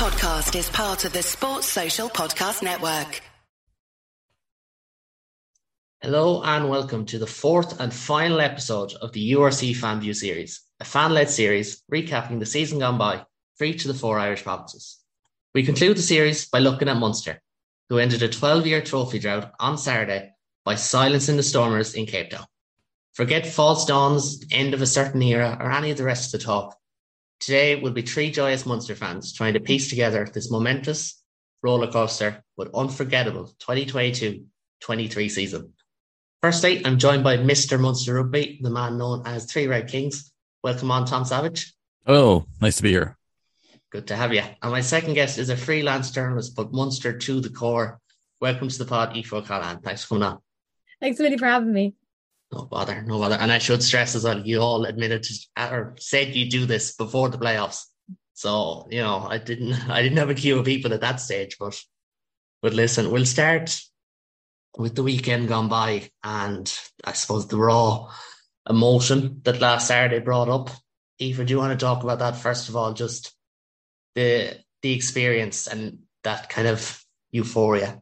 podcast is part of the Sports Social Podcast Network. Hello and welcome to the fourth and final episode of the URC FanView series, a fan-led series recapping the season gone by for each of the four Irish provinces. We conclude the series by looking at Munster, who ended a 12-year trophy drought on Saturday by silencing the Stormers in Cape Town. Forget false dawns, end of a certain era, or any of the rest of the talk. Today will be three joyous Munster fans trying to piece together this momentous rollercoaster but unforgettable 2022-23 season. Firstly, I'm joined by Mr. Munster Rugby, the man known as Three Red Kings. Welcome on, Tom Savage. Oh, nice to be here. Good to have you. And my second guest is a freelance journalist, but Munster to the core. Welcome to the pod, Aoife O'Callaghan. Thanks for coming on. Thanks, so Willie, for having me. No bother, no bother. And I should stress as well, you all admitted to, or said you do this before the playoffs. So, you know, I didn't I didn't have a queue of people at that stage, but but listen, we'll start with the weekend gone by and I suppose the raw emotion that last Saturday brought up. Aoife, do you want to talk about that first of all? Just the the experience and that kind of euphoria.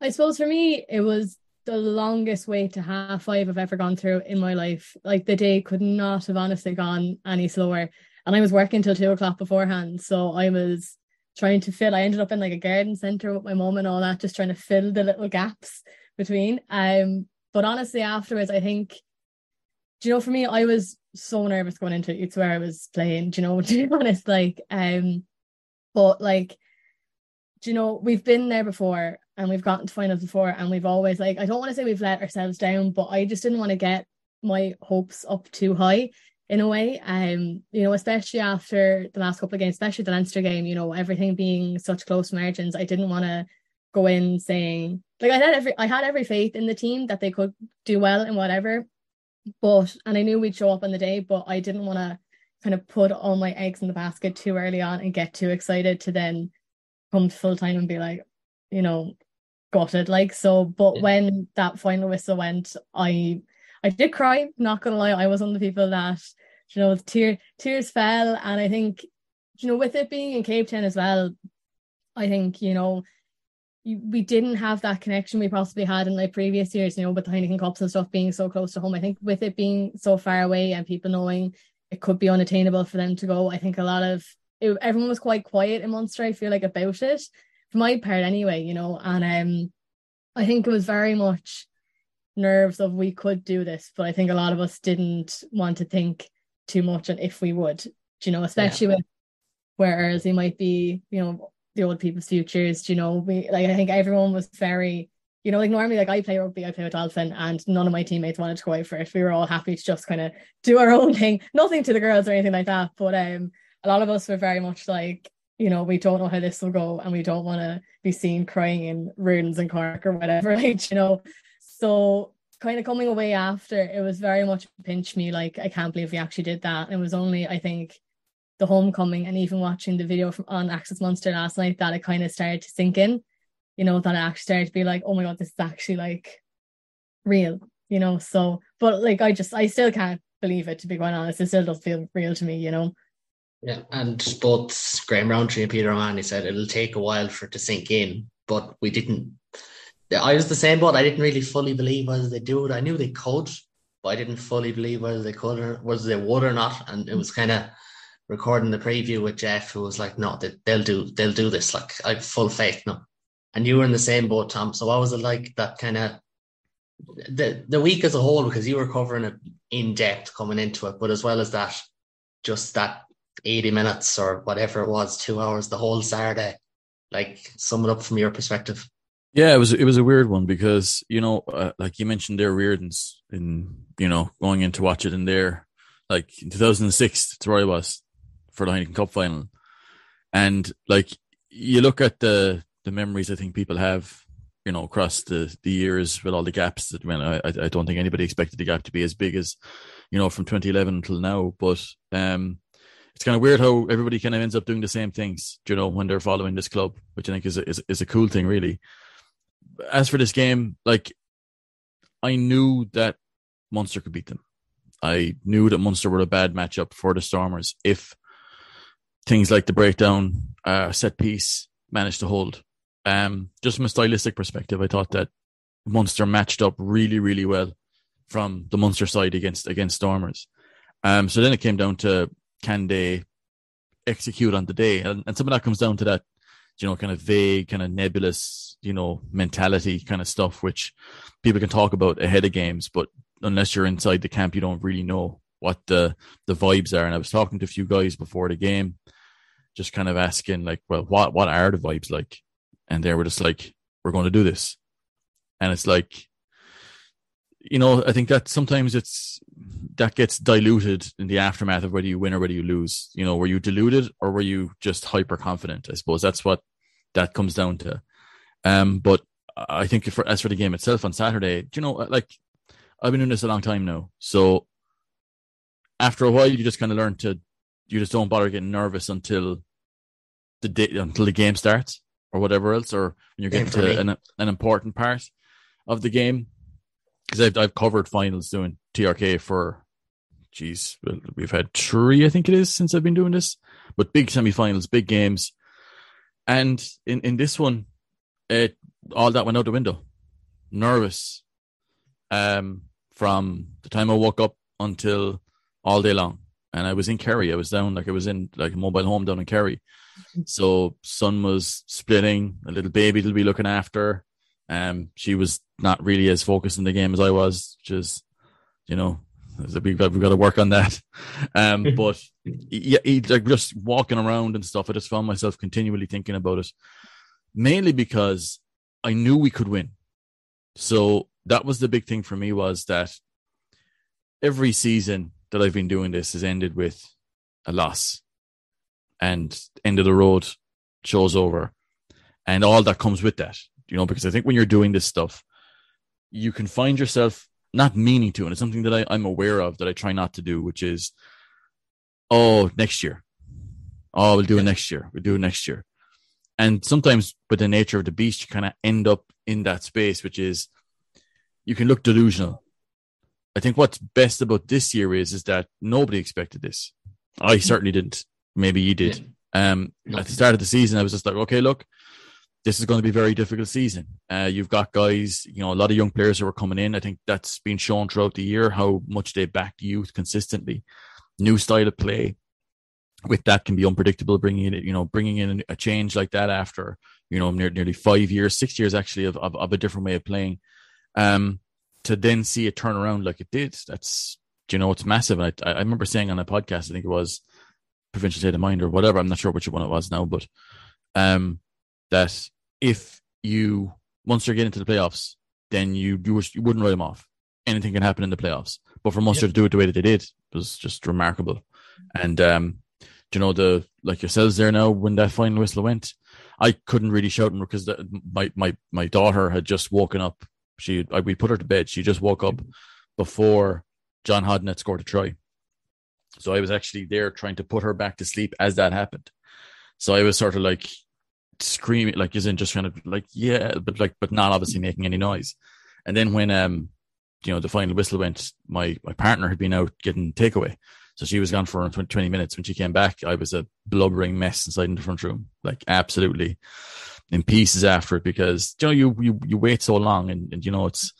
I suppose for me it was the longest wait to half five I've ever gone through in my life. Like the day could not have honestly gone any slower. And I was working till two o'clock beforehand. So I was trying to fill I ended up in like a garden centre with my mom and all that, just trying to fill the little gaps between. Um but honestly afterwards I think do you know for me I was so nervous going into it. It's where I was playing, do you know, to be honest, like um but like do you know, we've been there before and we've gotten to finals before and we've always like I don't want to say we've let ourselves down, but I just didn't want to get my hopes up too high in a way. Um, you know, especially after the last couple of games, especially the Leinster game, you know, everything being such close margins, I didn't want to go in saying like I had every I had every faith in the team that they could do well in whatever. But and I knew we'd show up on the day, but I didn't want to kind of put all my eggs in the basket too early on and get too excited to then come full time and be like, you know, gutted. Like so, but yeah. when that final whistle went, I I did cry, not gonna lie. I was one of the people that, you know, tear tears fell. And I think, you know, with it being in Cape Town as well, I think, you know, we didn't have that connection we possibly had in like previous years, you know, with the Heineken Cups and stuff being so close to home. I think with it being so far away and people knowing it could be unattainable for them to go, I think a lot of it, everyone was quite quiet in Munster, I feel like, about it, for my part anyway, you know. And um I think it was very much nerves of we could do this, but I think a lot of us didn't want to think too much on if we would, you know, especially yeah. with whereas it might be, you know, the old people's futures, you know, we like I think everyone was very you know, like normally, like I play rugby, I play with Dolphin, and none of my teammates wanted to go out for it. We were all happy to just kind of do our own thing. Nothing to the girls or anything like that. But um, a lot of us were very much like, you know, we don't know how this will go, and we don't want to be seen crying in ruins in Cork or whatever, like you know. So kind of coming away after, it was very much pinch me. Like I can't believe we actually did that. And It was only, I think, the homecoming and even watching the video from on Access Munster last night that it kind of started to sink in you know, that I actually started to be like, oh my God, this is actually like real, you know. So, but like, I just, I still can't believe it, to be quite honest. It still does feel real to me, you know. Yeah, and both Graham Rowntree and Peter O'Mahony said it'll take a while for it to sink in, but we didn't. I was the same, boat. I didn't really fully believe whether they do it. I knew they could, but I didn't fully believe whether they could or whether they would or not. And it was kind of recording the preview with Jeff, who was like, "No, they, will do, they'll do this. Like, I full faith." No, and you were in the same boat, Tom. So what was it like that kind of the the week as a whole? Because you were covering it in depth coming into it, but as well as that, just that eighty minutes or whatever it was, two hours, the whole Saturday. Like sum it up from your perspective. Yeah, it was it was a weird one because you know, uh, like you mentioned, there Reardens in you know going in to watch it in there, like in 2006, that's where I was for the Heineken Cup final, and like you look at the the memories I think people have, you know, across the, the years with all the gaps that, well, I, I don't think anybody expected the gap to be as big as, you know, from 2011 until now. But, um, it's kind of weird how everybody kind of ends up doing the same things, you know, when they're following this club, which I think is a, is, is a cool thing, really. As for this game, like, I knew that Munster could beat them. I knew that Munster were a bad matchup for the Stormers if things like the breakdown uh, set piece managed to hold. Um, just from a stylistic perspective, I thought that Munster matched up really, really well from the Munster side against against Stormers. Um, so then it came down to can they execute on the day, and, and some of that comes down to that, you know, kind of vague, kind of nebulous, you know, mentality kind of stuff, which people can talk about ahead of games, but unless you're inside the camp, you don't really know what the the vibes are. And I was talking to a few guys before the game, just kind of asking like, well, what what are the vibes like? And they were just like, we're going to do this, and it's like, you know, I think that sometimes it's that gets diluted in the aftermath of whether you win or whether you lose. You know, were you deluded or were you just hyper confident? I suppose that's what that comes down to. Um, but I think for as for the game itself on Saturday, you know, like I've been doing this a long time now, so after a while, you just kind of learn to you just don't bother getting nervous until the day until the game starts or whatever else, or when you're getting to an, an important part of the game. Because I've I've covered finals doing TRK for, geez, we've had three, I think it is, since I've been doing this. But big semifinals, big games, and in in this one, it all that went out the window. Nervous, um, from the time I woke up until all day long and I was in Kerry. I was down like I was in like a mobile home down in Kerry. So son was splitting, a little baby to be looking after. Um, she was not really as focused in the game as I was, which is, you know, we've got, we've got to work on that. Um, but yeah, he, like just walking around and stuff, I just found myself continually thinking about it, mainly because I knew we could win. So that was the big thing for me was that every season that I've been doing this has ended with a loss and end of the road show's over and all that comes with that you know because i think when you're doing this stuff you can find yourself not meaning to and it's something that I, i'm aware of that i try not to do which is oh next year oh we'll do it next year we'll do it next year and sometimes with the nature of the beast you kind of end up in that space which is you can look delusional I think what's best about this year is is that nobody expected this. I certainly didn't. Maybe you did. Yeah. Um, at the start of the season, I was just like, okay, look, this is going to be a very difficult season. Uh, you've got guys, you know, a lot of young players who are coming in. I think that's been shown throughout the year how much they back youth consistently. New style of play. With that can be unpredictable. Bringing in, you know, bringing in a change like that after you know nearly five years, six years actually of, of, of a different way of playing. Um, to then see it turn around like it did, that's you know it's massive. I, I remember saying on a podcast, I think it was Provincial State of Mind or whatever. I'm not sure which one it was now, but um, that if you once you get into the playoffs, then you you, you wouldn't write them off. Anything can happen in the playoffs, but for Munster yep. to do it the way that they did was just remarkable. And um, you know the like yourselves there now when that final whistle went, I couldn't really shout because the, my my my daughter had just woken up she we put her to bed. She just woke up before John Hodnett had scored a try. So I was actually there trying to put her back to sleep as that happened. So I was sort of like screaming, like isn't just kind of like yeah, but like but not obviously making any noise. And then when um you know the final whistle went, my my partner had been out getting takeaway. So she was gone for 20 minutes. When she came back, I was a blubbering mess inside in the front room, like absolutely in pieces after it because you know you you, you wait so long and, and you know it's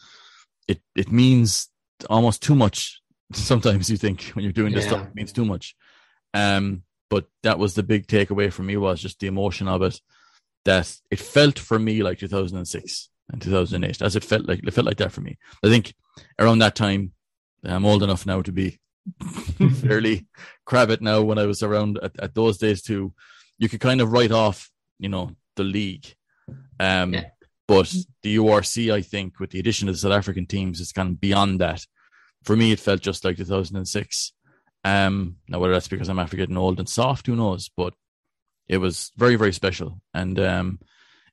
it it means almost too much sometimes you think when you're doing this yeah. stuff it means too much um but that was the big takeaway for me was just the emotion of it that it felt for me like 2006 and 2008 as it felt like it felt like that for me i think around that time i'm old enough now to be fairly crab it now when i was around at, at those days too you could kind of write off you know the league. Um, yeah. But the URC, I think, with the addition of the South African teams, is kind of beyond that. For me, it felt just like 2006. Um, now, whether that's because I'm after getting old and soft, who knows? But it was very, very special. And um,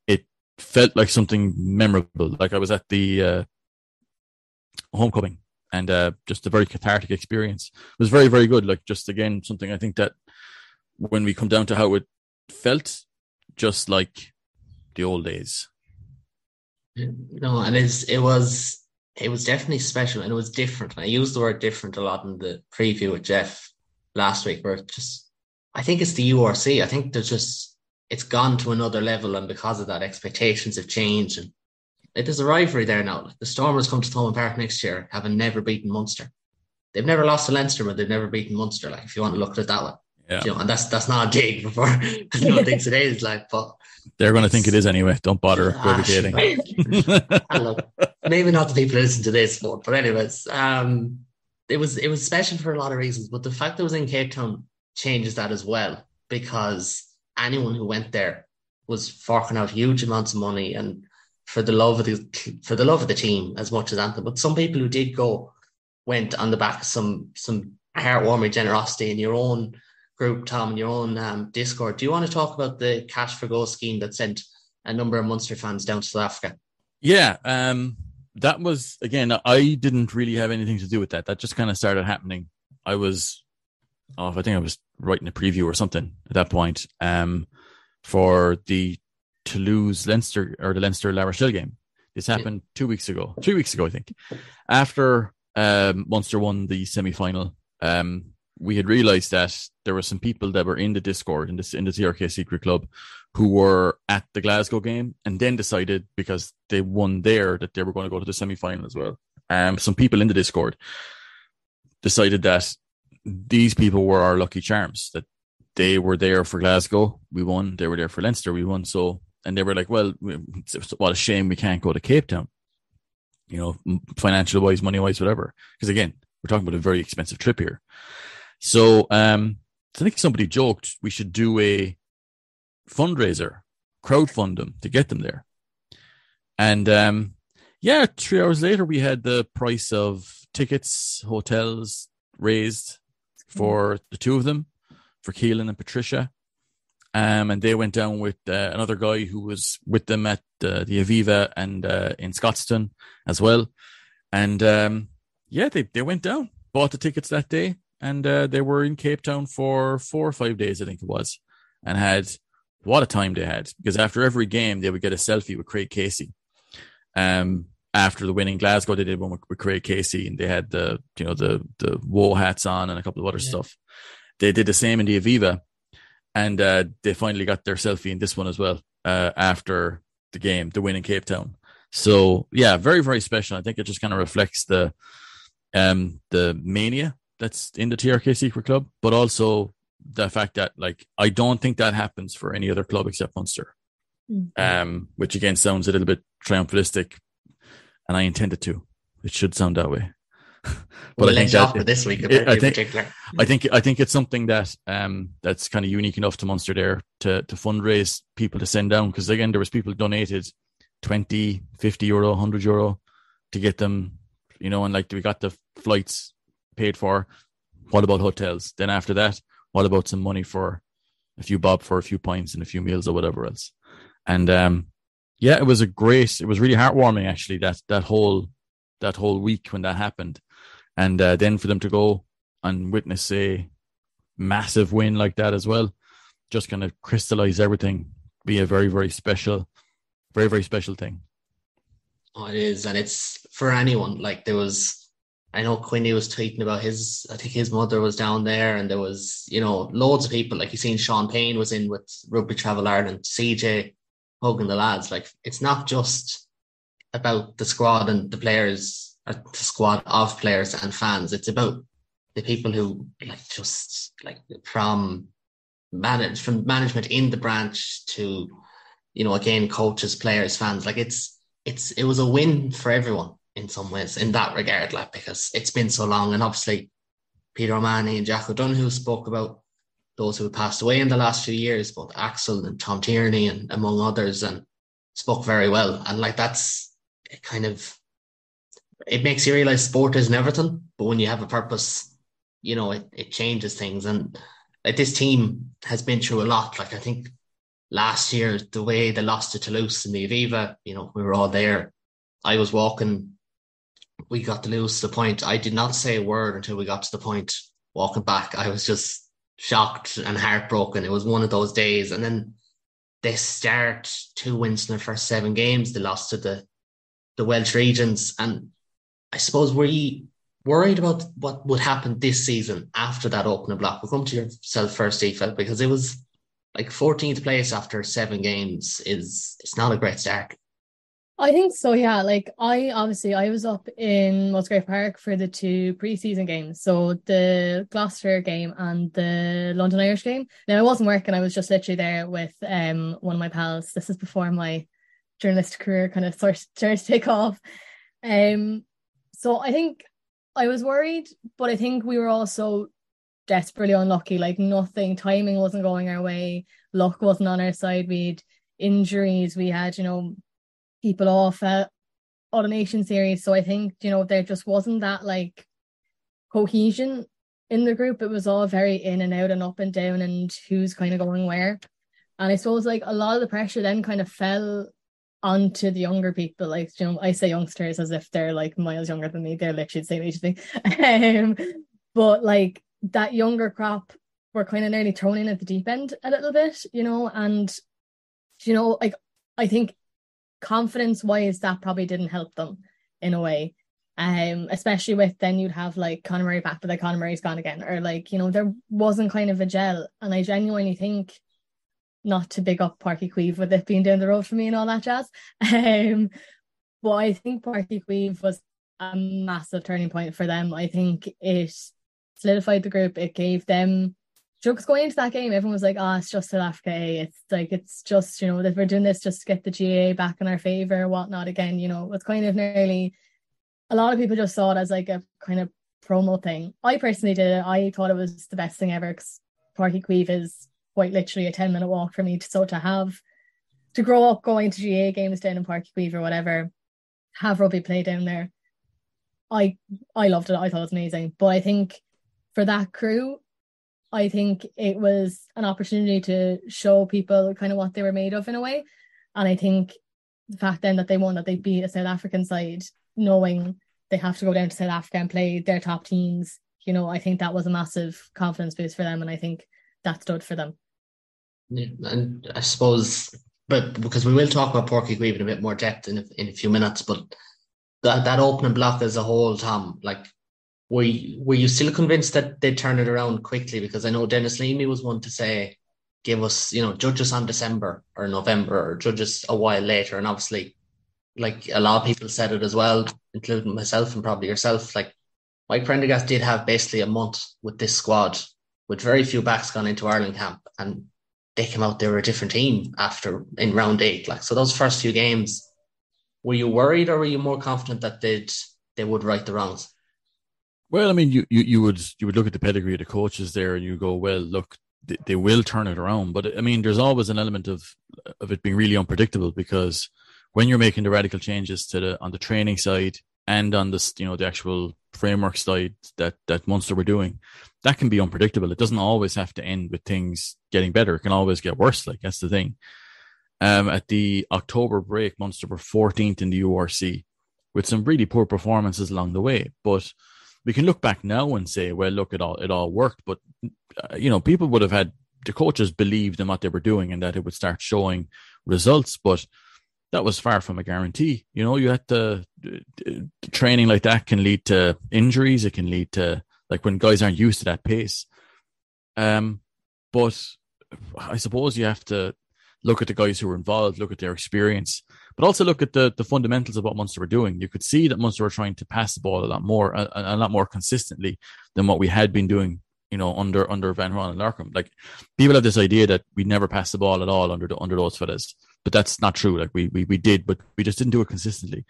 it felt like something memorable. Like I was at the uh, homecoming and uh, just a very cathartic experience. It was very, very good. Like, just again, something I think that when we come down to how it felt, just like the old days. No, and it's it was it was definitely special and it was different. I used the word different a lot in the preview with Jeff last week, where just I think it's the URC. I think there's just it's gone to another level, and because of that, expectations have changed. And like, there's a rivalry there now. The Stormers come to Thomond Park next year, having never beaten Munster. They've never lost to Leinster, but they've never beaten Munster. Like if you want to look at it that way, Yeah. you know, and that's that's not a dig before. I don't it is like, but They're going to think it is anyway. Don't bother Ah, look, maybe not the people who listen to this, but but anyways, um, it was it was special for a lot of reasons. But the fact that it was in Cape Town changes that as well because anyone who went there was forking out huge amounts of money and for the love of the for the love of the team as much as Anthem. But some people who did go went on the back of some some heartwarming generosity in your own group, Tom, in your own um, Discord. Do you want to talk about the Cash for Go scheme that sent a number of Munster fans down to South Africa? Yeah, um, that was again. I didn't really have anything to do with that. That just kind of started happening. I was, off. I think I was writing a preview or something at that point um, for the Toulouse Leinster or the Leinster La Rochelle game. This happened two weeks ago, three weeks ago, I think. After um, Munster won the semi final, um, we had realized that there were some people that were in the Discord in this in the TRK Secret Club who were at the Glasgow game and then decided because they won there that they were going to go to the semi final as well. Um, some people in the Discord decided that these people were our lucky charms, that they were there for Glasgow, we won, they were there for Leinster, we won. So, and they were like, well, what a shame we can't go to Cape Town, you know, financial wise, money wise, whatever. Because again, we're talking about a very expensive trip here. So, um, I think somebody joked we should do a fundraiser, crowdfund them to get them there. And um, yeah, three hours later, we had the price of tickets, hotels raised for the two of them, for Keelan and Patricia. Um, and they went down with uh, another guy who was with them at uh, the Aviva and uh, in Scotstoun as well. And um, yeah, they, they went down, bought the tickets that day, and uh, they were in Cape Town for four or five days, I think it was, and had what a time they had because after every game they would get a selfie with Craig Casey. Um, after the win in Glasgow, they did one with, with Craig Casey, and they had the you know the the woe hats on and a couple of other Yeah. stuff. They did the same in the Aviva, and uh, they finally got their selfie in this one as well uh, after the game, the win in Cape Town. So yeah, very very special. I think it just kind of reflects the um the mania that's in the TRK Secret Club, but also the fact that like I don't think that happens for any other club except Munster. Mm. Um, which again sounds a little bit triumphalistic, and I intended to. It should sound that way. But I think that- this week, I in think- particular. I think I think it's something that um that's kind of unique enough to Munster there to to fundraise people to send down because again there was people donated 20, 50 euro, 100 euro to get them, you know, and like we got the flights paid for. What about hotels? Then after that, what about some money for a few bob for a few pints and a few meals or whatever else? And um yeah, it was a great, it was really heartwarming actually that that whole that whole week when that happened. And uh, then for them to go and witness a massive win like that as well, just kind of crystallize everything, be a very, very special, very, very special thing. Oh, it is, and it's for anyone. Like there was, I know Quinny was tweeting about his. I think his mother was down there, and there was, you know, loads of people. Like you seen Sean Payne was in with Rugby Travel Ireland, CJ hugging the lads. Like it's not just about the squad and the players, or the squad of players and fans. It's about the people who like just like from manage from management in the branch to, you know, again coaches, players, fans. Like it's it's it was a win for everyone in some ways in that regard, like because it's been so long, and obviously Peter O'Mahony and Jack O'Donoghue spoke about those who had passed away in the last few years, both Axel and Tom Tierney and among others, and spoke very well. And like that's kind of it makes you realize sport isn't everything, but when you have a purpose, you know, it, it changes things. And like this team has been through a lot. Like I think last year, the way they lost to Toulouse in the Aviva, you know, we were all there. I was walking, we got to lose the point. I did not say a word until we got to the point walking back. I was just shocked and heartbroken. It was one of those days. And then they start two wins in their first seven games. They lost to the the Welsh regions. And I suppose were you worried about what would happen this season after that opening block? We'll come to yourself first, Aoife, because it was like 14th place after seven games is it's not a great start. I think so, yeah. Like I obviously I was up in Musgrave Park for the two preseason games. So the Gloucester game and the London Irish game. Now I wasn't working, I was just literally there with um one of my pals. This is before my journalistic career kind of started to take off. Um so I think I was worried, but I think we were also desperately unlucky. Like nothing, timing wasn't going our way, luck wasn't on our side. We'd injuries, we had, you know, people off at automation series. So I think, you know, there just wasn't that like cohesion in the group. It was all very in and out and up and down and who's kind of going where. And I suppose like a lot of the pressure then kind of fell onto the younger people. Like, you know, I say youngsters as if they're like miles younger than me. They're literally the same age as me. um, but like that younger crop were kind of nearly thrown in at the deep end a little bit, you know, and you know, like I think confidence wise that probably didn't help them in a way. Um, especially with then you'd have like Conor Murray back, but like Conor Murray's gone again, or like, you know, there wasn't kind of a gel. And I genuinely think not to big up Páirc Uí Chaoimh with it being down the road for me and all that jazz. Um, but I think Páirc Uí Chaoimh was a massive turning point for them. I think it solidified the group. It gave them jokes going into that game. Everyone was like, "Oh, it's just South Africa. It's like it's just you know that we're doing this just to get the GAA back in our favor, or whatnot." Again, you know, it's kind of nearly. A lot of people just saw it as like a kind of promo thing. I personally did it. I thought it was the best thing ever because Páirc Uí Chaoimh is quite literally a ten minute walk for me. to So to have to grow up going to GAA games down in Páirc Uí Chaoimh or whatever, have rugby play down there. I I loved it. I thought it was amazing. But I think for that crew, I think it was an opportunity to show people kind of what they were made of in a way. And I think the fact then that they won, that they beat a South African side, knowing they have to go down to South Africa and play their top teams, you know, I think that was a massive confidence boost for them. And I think that stood for them. Yeah, and I suppose, but because we will talk about Páirc Uí Chaoimh in a bit more depth in a, in a few minutes, but that, that opening block as a whole, Tom, like were you, were you still convinced that they'd turn it around quickly? Because I know Denis Leamy was one to say, give us, you know, judge us on December or November or judge us a while later. And obviously, like a lot of people said it as well, including myself and probably yourself, like Mike Prendergast did have basically a month with this squad with very few backs gone into Ireland camp and they came out, they were a different team after in round eight. Like, so those first few games, were you worried or were you more confident that they'd, they would right the wrongs? Well, I mean, you, you, you would you would look at the pedigree of the coaches there, and you go, well, look, they, they, will turn it around. But I mean, there's always an element of of it being really unpredictable because when you're making the radical changes to the on the training side and on this, you know, the actual framework side that that Munster were doing, that can be unpredictable. It doesn't always have to end with things getting better. It can always get worse. Like that's the thing. Um, at the October break, Munster were 14th in the URC with some really poor performances along the way, but we can look back now and say, well, look, it all it all worked, but uh, you know, people would have had the coaches believed in what they were doing and that it would start showing results, but that was far from a guarantee. You know, you had to training like that can lead to injuries. It can lead to like when guys aren't used to that pace. Um, but I suppose you have to look at the guys who were involved, look at their experience, but also look at the the fundamentals of what Munster were doing. You could see that Munster were trying to pass the ball a lot more, a, a lot more consistently than what we had been doing. You know, under under Van Graan and Larkham, like people have this idea that we never passed the ball at all under the, under those fellas, but that's not true. Like we we we did, but we just didn't do it consistently.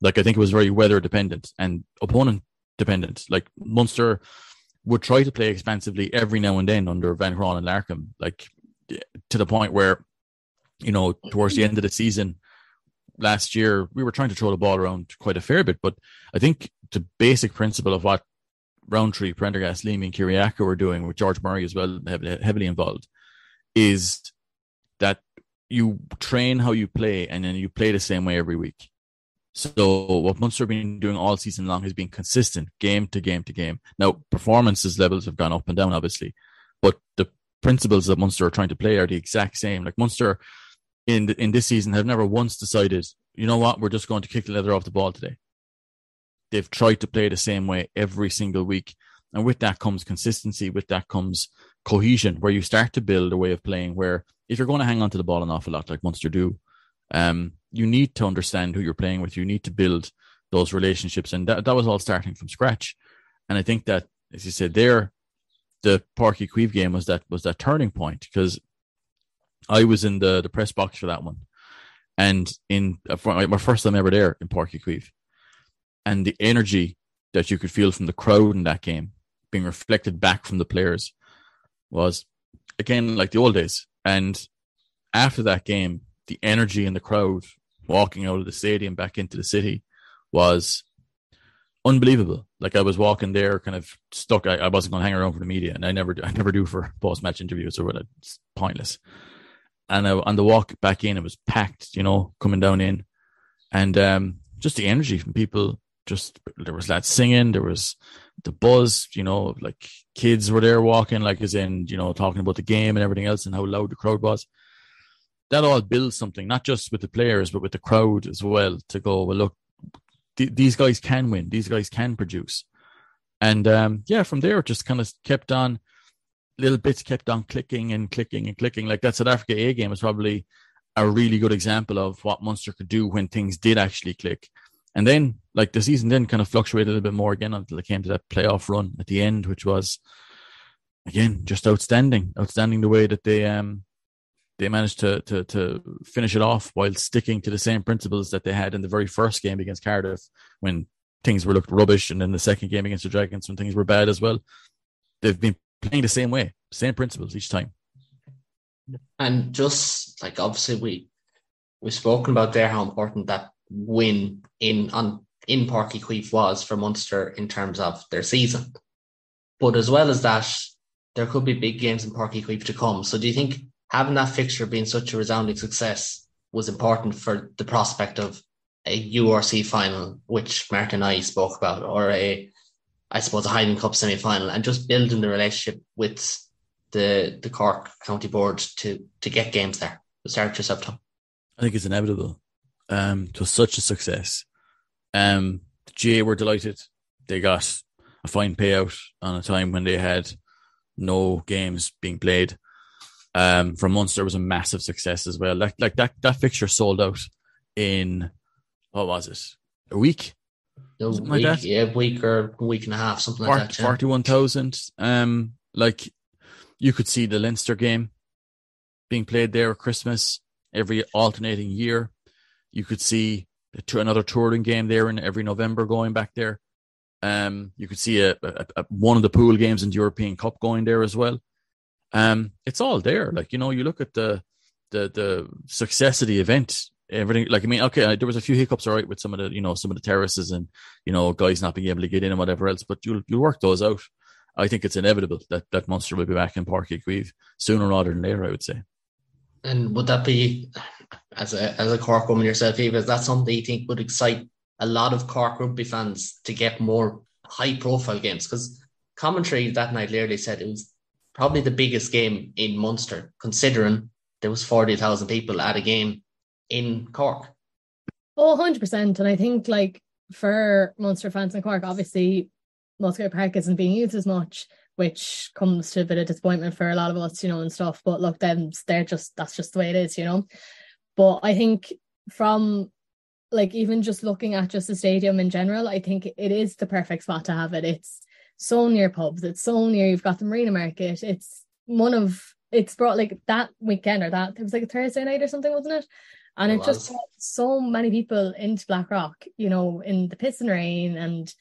Like I think it was very weather dependent and opponent dependent. Like Munster would try to play expansively every now and then under Van Graan and Larkham, like to the point where, you know, towards the end of the season, last year, we were trying to throw the ball around quite a fair bit. But I think the basic principle of what Rowntree, Prendergast, Leamy, and Kyriacou were doing with George Murray as well, heavily involved, is that you train how you play and then you play the same way every week. So what Munster have been doing all season long has been consistent, game to game to game. Now performances levels have gone up and down, obviously, but the principles that Munster are trying to play are the exact same. Like Munster in the, in this season have never once decided, you know what, we're just going to kick the leather off the ball today. They've tried to play the same way every single week, and with that comes consistency. With that comes cohesion where you start to build a way of playing where if you're going to hang on to the ball an awful lot like Munster do, um, you need to understand who you're playing with. You need to build those relationships, and that, that was all starting from scratch. And I think that, as you said, there, the Páirc Uí Chaoimh game was that was that turning point because I was in the the press box for that one, and in uh, my first time ever there in Páirc Uí and the energy that you could feel from the crowd in that game being reflected back from the players was again like the old days. And after that game, the energy in the crowd walking out of the stadium back into the city was unbelievable. Like I was walking there, kind of stuck. I, I wasn't going to hang around for the media, and I never, I never do for post match interviews or what. It's pointless. And I, on the walk back in, it was packed. You know, coming down in, and um, just the energy from people. Just there was lads singing. There was the buzz. You know, like kids were there walking, like as in you know talking about the game and everything else, and how loud the crowd was that all builds something, not just with the players, but with the crowd as well. To go, well, look, th- these guys can win. These guys can produce, and um, yeah, from there it just kind of kept on. Little bits kept on clicking and clicking and clicking. Like that South Africa A game is probably a really good example of what Munster could do when things did actually click. And then, like the season then kind of fluctuated a little bit more again until it came to that playoff run at the end, which was again just outstanding, outstanding the way that they um they managed to to to finish it off while sticking to the same principles that they had in the very first game against Cardiff when things were looked rubbish, and then the second game against the Dragons when things were bad as well. They've been playing the same way, same principles each time. And just like obviously we we've spoken about there how important that win in on in Uí Chaoimh was for Munster in terms of their season. But as well as that, there could be big games in Páirc Uí Chaoimh to come. So do you think having that fixture being such a resounding success was important for the prospect of a URC final, which Martin and I spoke about, or a, I suppose, a Heineken Cup semi final, and just building the relationship with the the Cork County Board to to get games there. Start yourself, Tom. I think it's inevitable. Um, it was such a success. Um, the GAA were delighted. They got a fine payout on a time when they had no games being played um, from Munster was a massive success as well. Like like that that fixture sold out in what was it? A week? A week, like that? yeah, week or a week and a half, something 40, like that. Yeah. Forty-one thousand. Um, like you could see the Leinster game being played there at Christmas every alternating year. You could see to another touring game there in every November going back there. Um, you could see a, a, a, one of the pool games in the European Cup going there as well um, it's all there. Like you know, you look at the the the success of the event. Everything like I mean, okay, there was a few hiccups, all right, with some of the you know some of the terraces and you know guys not being able to get in and whatever else, but you'll you'll work those out. I think it's inevitable that that Munster will be back in Uí Chaoimh sooner rather than later. I would say. And would that be, as a as a Cork woman yourself, Aoife, is that something you think would excite a lot of Cork rugby fans to get more high profile games? Because commentary that night clearly said it was probably the biggest game in Munster, considering there was 40,000 people at a game in Cork. Oh, 100%. And I think like for Munster fans in Cork, obviously Musgrave Park isn't being used as much, which comes to a bit of disappointment for a lot of us, you know, and stuff. But look, then they're just, that's just the way it is, you know. But I think from like even just looking at just the stadium in general, I think it is the perfect spot to have it. It's so near pubs. It's so near. You've got the Marina Market. It's one of it's brought like that weekend or that it was like a Thursday night or something, wasn't it? And it, it just brought so many people into Blackrock, you know, in the piss and rain and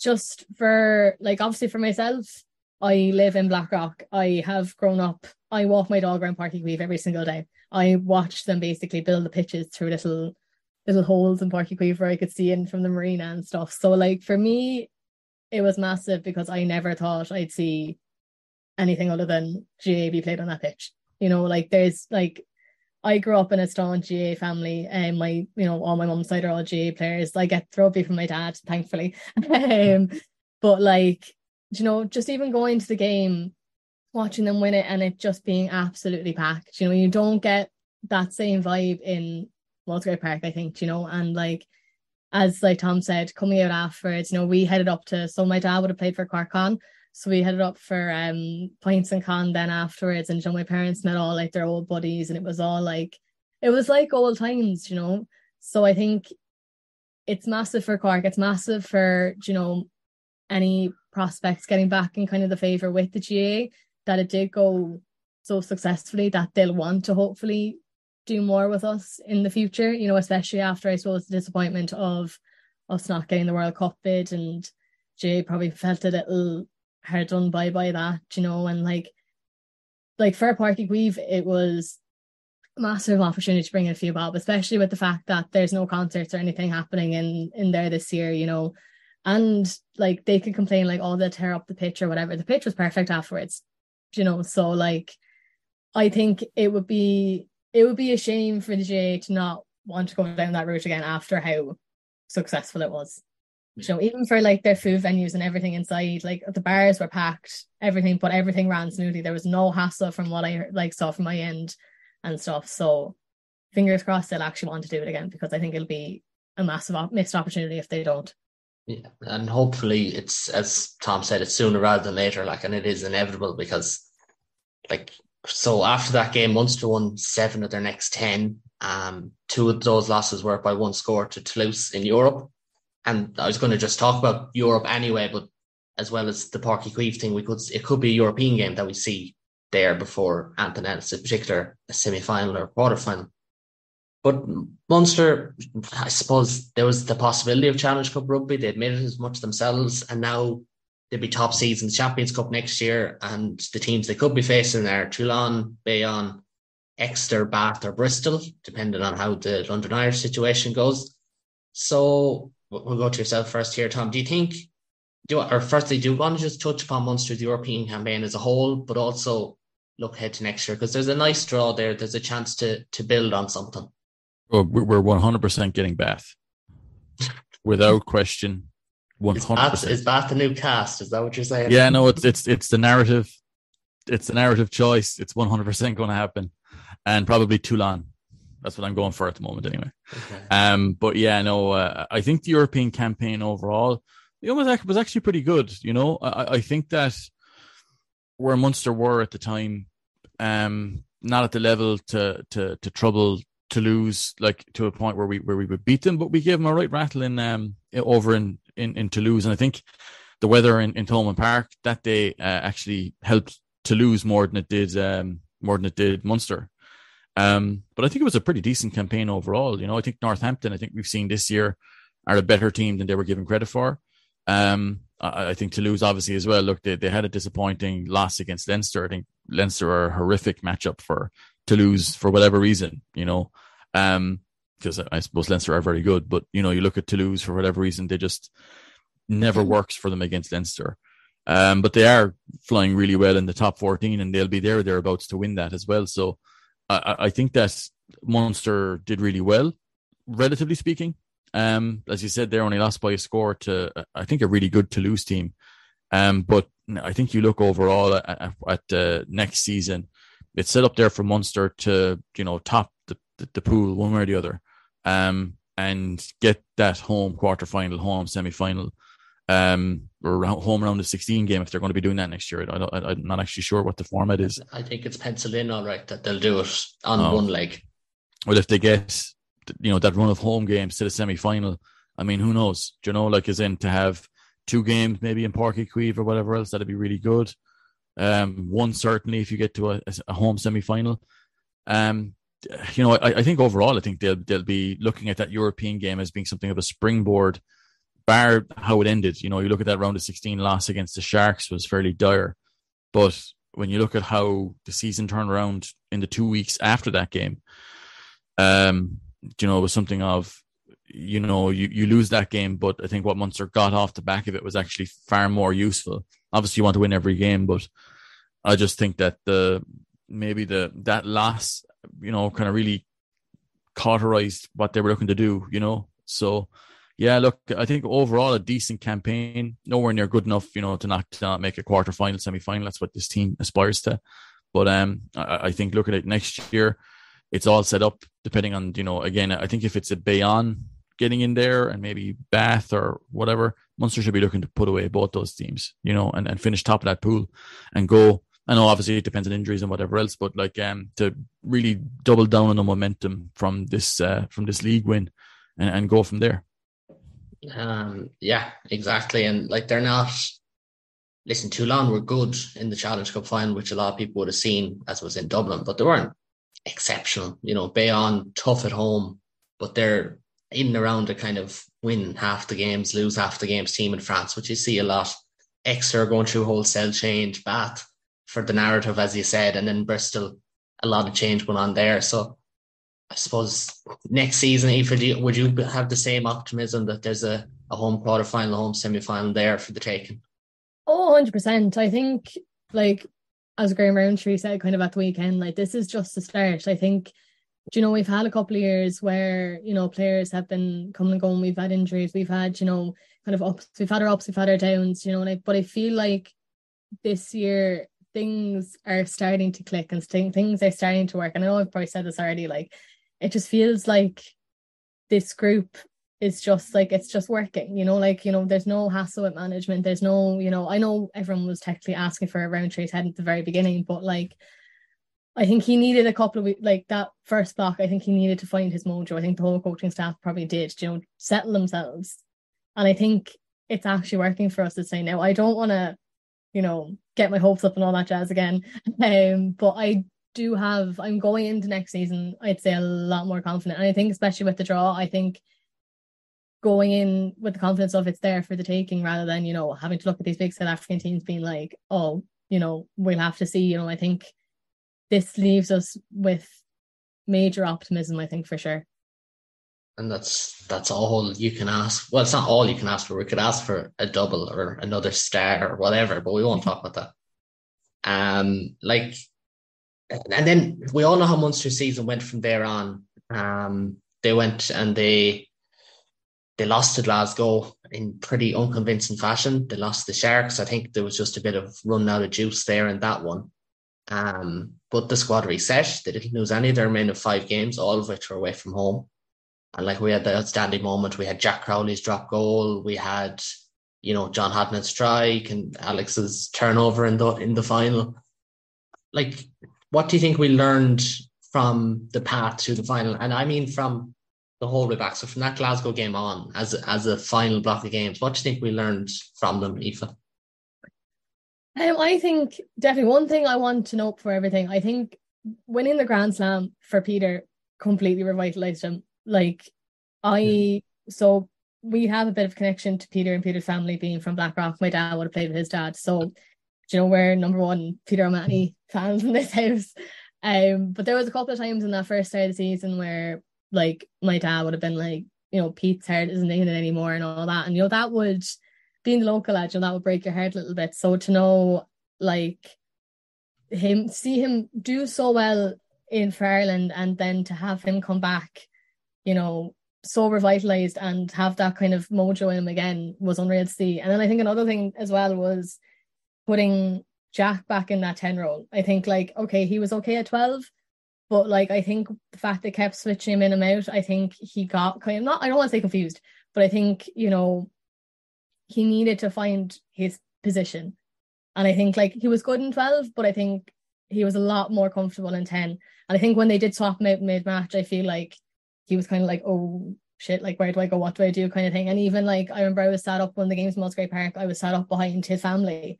just for like obviously for myself, I live in Blackrock. I have grown up. I walk my dog around Uí Chaoimh every single day. I watch them basically build the pitches through little little holes in Uí Chaoimh where I could see in from the marina and stuff. So like for me, it was massive because I never thought I'd see anything other than GAA be played on that pitch. You know, like there's like I grew up in a strong GAA family and my, you know, all my mum's side are all GAA players. I get trophy from my dad, thankfully. um, but like, you know, just even going to the game, watching them win it and it just being absolutely packed. You know, you don't get that same vibe in Musgrave Park, I think, you know, and like as like Tom said, coming out afterwards, you know, we headed up to so my dad would have played for Con So we headed up for um Points and Con then afterwards, and you know, my parents met all like their old buddies, and it was all like it was like old times, you know. So I think it's massive for Cork. It's massive for you know any prospects getting back in kind of the favour with the GAA that it did go so successfully that they'll want to hopefully do more with us in the future, you know, especially after I suppose the disappointment of us not getting the World Cup bid and Jay probably felt a little hard done by by that, you know, and like like for Uí Chaoimh, it was a massive opportunity to bring in a few bob, especially with the fact that there's no concerts or anything happening in in there this year, you know. And like they could complain like, oh, they'll tear up the pitch or whatever. The pitch was perfect afterwards, you know. So like I think it would be it would be a shame for the GAA to not want to go down that route again after how successful it was. You know, even for like their food venues and everything inside, like the bars were packed, everything, but everything ran smoothly. There was no hassle from what I like saw from my end and stuff. So fingers crossed they'll actually want to do it again because I think it'll be a massive missed opportunity if they don't. Yeah, and hopefully it's as Tom said, it's sooner rather than later. Like, and it is inevitable because, like, so after that game, Munster won seven of their next ten. Um, two of those losses were by one score to Toulouse in Europe. And I was going to just talk about Europe anyway, but as well as the Páirc Uí Chaoimh thing, we could it could be a European game that we see there before anything else, in particular a semi final or quarter final. But Munster, I suppose there was the possibility of Challenge Cup rugby. They admitted as much themselves, and now they'll be top seeds in the Champions Cup next year. And the teams they could be facing are Toulon, Bayonne, Exeter, Bath, or Bristol, depending on how the London Irish situation goes. So we'll go to yourself first here, Tom. Do you think, do or firstly, do you want to just touch upon Munster's European campaign as a whole, but also look ahead to next year because there's a nice draw there. There's a chance to to build on something. Well, we're 100% getting Bath without question. 100%. Is Bath, is Bath the new Castres? Is that what you're saying? Yeah, no, it's it's it's the narrative. It's the narrative choice. It's 100% going to happen, and probably Toulon. That's what I'm going for at the moment, anyway. Okay. Um, but yeah, no, uh, I think the European campaign overall, it was was actually pretty good. You know, I, I think that where Munster were at the time, um, not at the level to to to trouble Toulouse like to a point where we where we would beat them, but we gave them a right rattle in um over in in, in Toulouse, and I think the weather in in Thomond Park that day uh, actually helped Toulouse more than it did um more than it did Munster. Um, but I think it was a pretty decent campaign overall. You know, I think Northampton, I think we've seen this year, are a better team than they were given credit for. Um, I, I think Toulouse obviously as well. Look, they, they had a disappointing loss against Leinster. I think Leinster are a horrific matchup for Toulouse for whatever reason, you know. Um, because I suppose Leinster are very good, but you know, you look at Toulouse for whatever reason, they just never works for them against Leinster. Um, but they are flying really well in the top 14 and they'll be there thereabouts to win that as well. So I, I think that Munster did really well, relatively speaking. Um, as you said, they only lost by a score to, I think, a really good Toulouse team. Um, but I think you look overall at, at, at uh, next season, it's set up there for Munster to, you know, top the, the, the, pool one way or the other, um, and get that home quarter final, home semi final, um, or home around the 16 game if they're going to be doing that next year. I am not actually sure what the format is. I think it's penciled in all right that they'll do it on oh. one leg. Well, if they get you know that run of home games to the semi final. I mean, who knows? Do you know, like as in to have two games maybe in Páirc Uí Chaoimh or whatever else, that'd be really good. Um, one certainly if you get to a, a home semi final. Um, you know, I, I think overall, I think they'll they'll be looking at that European game as being something of a springboard. Bar how it ended, you know, you look at that round of sixteen loss against the Sharks was fairly dire, but when you look at how the season turned around in the two weeks after that game, um, you know, it was something of, you know, you, you lose that game, but I think what Munster got off the back of it was actually far more useful. Obviously, you want to win every game, but I just think that the maybe the that loss, you know, kind of really cauterized what they were looking to do, you know. So, yeah, look, I think overall a decent campaign, nowhere near good enough, you know, to not, to not make a quarter final, semi final. That's what this team aspires to. But um, I, I think looking at next year, it's all set up depending on you know again I think if it's a Bayonne getting in there and maybe Bath or whatever Munster should be looking to put away both those teams, you know, and, and finish top of that pool and go. I know obviously it depends on injuries and whatever else, but like um to really double down on the momentum from this uh, from this league win and, and go from there. Um yeah, exactly. And like they're not listen, Toulon were good in the Challenge Cup final, which a lot of people would have seen as was in Dublin, but they weren't exceptional. You know, Bayonne tough at home, but they're in and around to kind of win half the games, lose half the games team in France, which you see a lot. Exeter going through wholesale change, Bath for the narrative, as you said, and then Bristol, a lot of change going on there. So I suppose next season, Aoife, would you have the same optimism that there's a, a home quarter final, home semi final there for the taking? Oh, 100%. I think, like, as Graham Rowntree said kind of at the weekend, like, this is just the start. I think, you know, we've had a couple of years where, you know, players have been coming and going. We've had injuries. We've had, you know, kind of ups. We've had our ups, we've had our downs, you know, like, but I feel like this year things are starting to click and things are starting to work. And I know I've probably said this already, like, it just feels like this group is just like it's just working you know like you know there's no hassle with management. There's no you know i know everyone was technically asking for a Rowntree's head at the very beginning but like i think he needed a couple of like that first block i think he needed to find his mojo. I think the whole coaching staff probably did you know settle themselves. And i think it's actually working for us to say now i don't want to you know get my hopes up and all that jazz again. Um but i do have i'm going into next season i'd say a lot more confident and i think especially with the draw i think going in with the confidence of it's there for the taking rather than, you know, having to look at these big South African teams being like, oh, you know, we'll have to see. You know, I think this leaves us with major optimism, I think for sure. And that's that's all you can ask. Well, it's not all you can ask for. We could ask for a double or another star or whatever, but we won't talk about that. Um, like, and then we all know how Munster season went from there on. Um, they went and they they lost to Glasgow in pretty unconvincing fashion. They lost the Sharks. I think there was just a bit of run out of juice there in that one. Um, but the squad reset. They didn't lose any of their remaining five games, all of which were away from home. And like we had the outstanding moment, we had Jack Crowley's drop goal, we had, you know, John Hodnett's strike and Alex's turnover in the in the final. Like, what do you think we learned from the path to the final? And I mean from the whole way back. So from that Glasgow game on, as as a final block of games, what do you think we learned from them, Aoife? Um, I think definitely one thing I want to note for everything. I think winning the Grand Slam for Peter completely revitalized him. Like I, so we have a bit of connection to Peter and Peter's family being from Blackrock. My dad would have played with his dad, so you know we're number one Peter O'Mahony fans in this house. Um, but there was a couple of times in that first start of the season where like my dad would have been like, you know, Pete's heart isn't in it anymore and all that. And you know, that would being the local lad, you know, that would break your heart a little bit. So to know like him see him do so well in for Ireland and then to have him come back, you know, so revitalized and have that kind of mojo in him again was unreal to see. And then I think another thing as well was putting Jack back in that 10 role. I think like, okay, he was okay at 12, but like I think the fact they kept switching him in and out, I think he got kind of not I don't want to say confused, but I think, you know, he needed to find his position. And I think like he was good in 12, but I think he was a lot more comfortable in 10. And I think when they did swap him out mid match, I feel like he was kind of like, oh shit, like where do I go? What do I do? kind of thing. And even like I remember I was sat up when the games Musgrave Park, I was sat up behind his family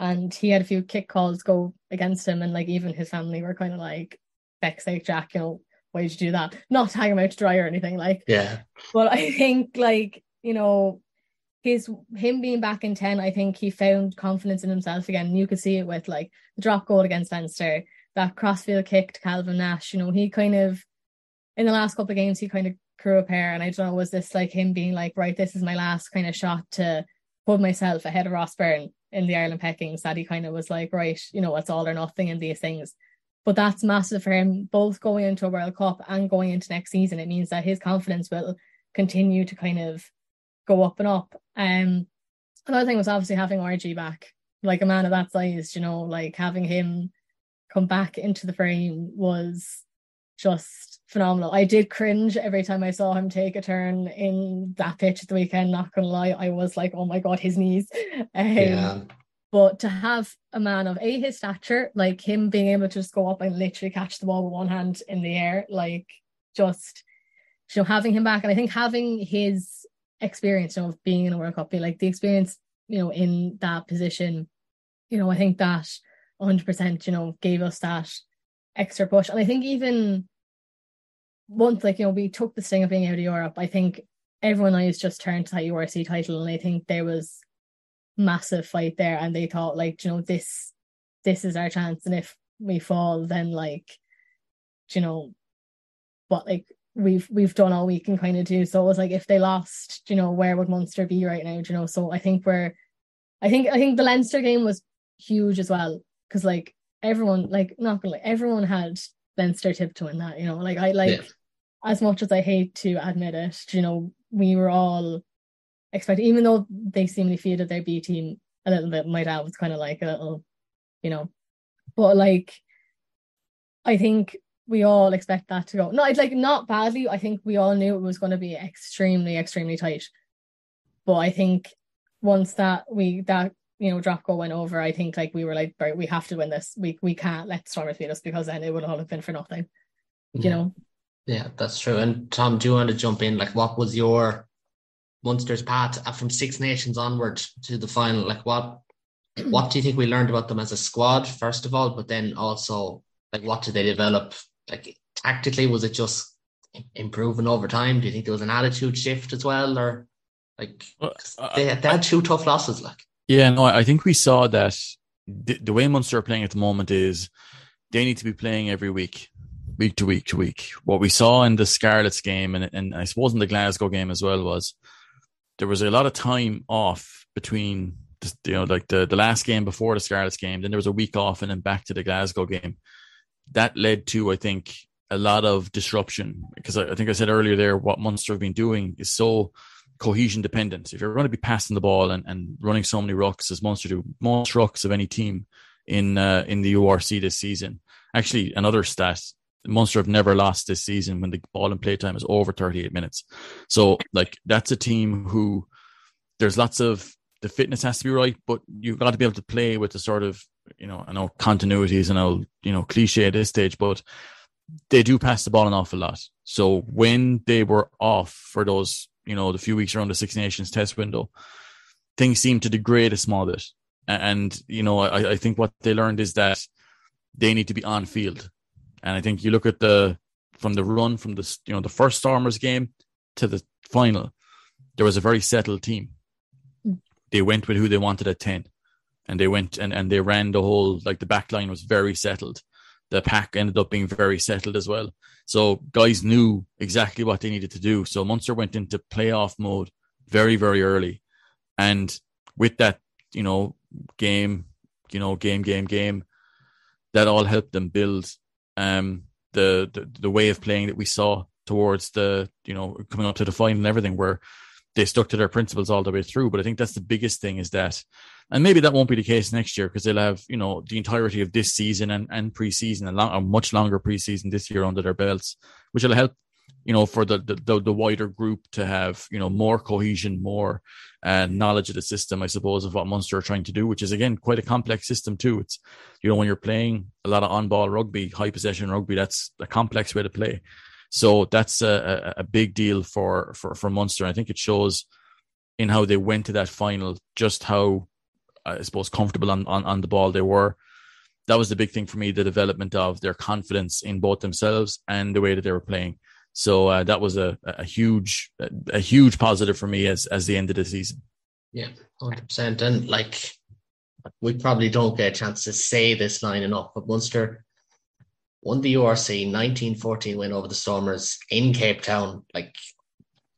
and he had a few kick calls go against him and like even his family were kind of like feck's sake, Jack, you know, why did you do that? Not hang him out to dry or anything, like yeah. But I think like, you know, his him being back in 10, I think he found confidence in himself again. And you could see it with like the drop goal against Leinster, that crossfield kick to Calvin Nash. You know, he kind of in the last couple of games he kind of grew a pair. And I don't know, was this like him being like, right, this is my last kind of shot to put myself ahead of Ross Byrne in the Ireland peckings that he kind of was like, right, you know, it's all or nothing in these things. But that's massive for him, both going into a World Cup and going into next season. It means that his confidence will continue to kind of go up and up. Um, another thing was obviously having RG back, like a man of that size, you know, like having him come back into the frame was, just phenomenal. I did cringe every time I saw him take a turn in that pitch at the weekend. Not gonna lie, I was like, oh my god, his knees. Um, yeah. But to have a man of a his stature, like him being able to just go up and literally catch the ball with one hand in the air, like just you know having him back, and I think having his experience you know, of being in a World Cup, like the experience you know in that position, you know I think that 100 percent you know gave us that extra push, and I think even once like you know we took the sting of being out of Europe, I think everyone knows just turned to that URC title, and I think there was massive fight there and they thought like you know this this is our chance and if we fall then like you know what like we've we've done all we can kind of do. So it was like if they lost you know where would Munster be right now you know? So I think we're I think I think the Leinster game was huge as well because like everyone like not gonna like everyone had Leinster tip to win that you know? Like I like yeah. As much as I hate to admit it you know we were all expect, even though they seemingly fielded their B team a little bit. My dad was kind of like a little, you know, but like, I think we all expect that to go. Not like not badly. I think we all knew it was going to be extremely, extremely tight. But I think once that we that you know drop goal went over, I think like we were like, right, we have to win this. We we can't let Stormers beat us because then it would all have been for nothing. You yeah. know. Yeah, that's true. And Tom, do you want to jump in? Like, what was your Munster's path uh, from Six Nations onward to the final? Like what what do you think we learned about them as a squad, first of all, but then also like what did they develop? Like tactically, was it just improving over time? Do you think there was an attitude shift as well, or like they, they had two tough losses? Like yeah, no, I think we saw that the, the way Munster are playing at the moment is they need to be playing every week week to week to week. What we saw in the Scarlets game and, and I suppose in the Glasgow game as well was there was a lot of time off between the, you know like the, the last game before the Scarlets game. Then there was a week off and then back to the Glasgow game. That led to I think a lot of disruption because I, I think I said earlier there what Munster have been doing is so cohesion dependent. If you're going to be passing the ball and, and running so many rucks as Munster do, most rucks of any team in uh, in the URC this season. Actually, another stat Munster have never lost this season when the ball and play time is over 38 minutes. So, like, that's a team who there's lots of the fitness has to be right, but you've got to be able to play with the sort of, you know, I know continuities and I'll, you know, cliche at this stage, but they do pass the ball an awful lot. So when they were off for those, you know, the few weeks around the Six Nations test window, things seemed to degrade a small bit. And, you know, I, I think what they learned is that they need to be on field and I think you look at the from the run from the you know the first Stormers game to the final, there was a very settled team. Mm. They went with who they wanted at ten, and they went and, and they ran the whole like the back line was very settled. The pack ended up being very settled as well. So guys knew exactly what they needed to do. So Munster went into playoff mode very very early, and with that you know game, you know game game game, that all helped them build um, the, the the way of playing that we saw towards the you know coming up to the final and everything, where they stuck to their principles all the way through. But I think that's the biggest thing is that, and maybe that won't be the case next year because they'll have you know the entirety of this season and and preseason a, long, a much longer preseason this year under their belts, which will help you know for the, the the wider group to have you know more cohesion, more uh, knowledge of the system, I suppose, of what Munster are trying to do, which is again quite a complex system too. It's you know when you're playing a lot of on-ball rugby, high possession rugby, that's a complex way to play. So that's a, a, a big deal for for for Munster. I think it shows in how they went to that final, just how I suppose comfortable on, on, on the ball they were. That was the big thing for me, the development of their confidence in both themselves and the way that they were playing. So uh, that was a, a huge a huge positive for me as as the end of the season. Yeah, hundred percent. And like we probably don't get a chance to say this line enough, but Munster won the URC 1914 win over the Stormers in Cape Town. Like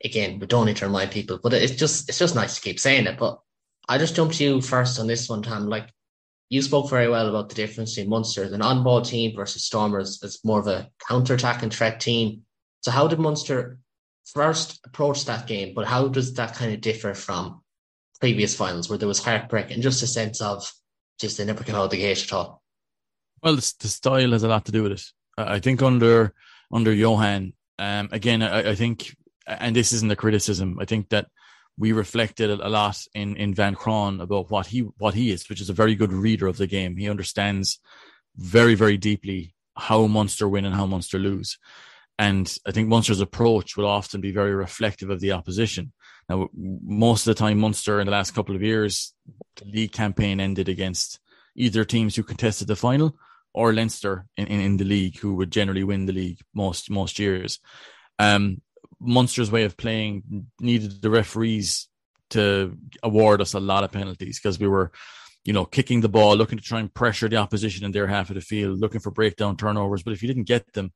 again, we don't need to remind people, but it's just it's just nice to keep saying it. But I just jumped to you first on this one, Tom. Like you spoke very well about the difference between Munster, an on-ball team versus Stormers as more of a counter-attack and threat team. So how did Munster first approach that game, but how does that kind of differ from previous finals where there was heartbreak and just a sense of just they never came out of the gate at all? Well, the, the style has a lot to do with it. I think under under Johan. Um, again, I, I think, and this isn't a criticism. I think that we reflected a lot in in Van Graan about what he what he is, which is a very good reader of the game. He understands very very deeply how Munster win and how Munster lose. And I think Munster's approach will often be very reflective of the opposition. Now, most of the time, Munster in the last couple of years, the league campaign ended against either teams who contested the final or Leinster in, in, in the league, who would generally win the league most most years. Um, Munster's way of playing needed the referees to award us a lot of penalties because we were, you know, kicking the ball, looking to try and pressure the opposition in their half of the field, looking for breakdown turnovers. But if you didn't get them,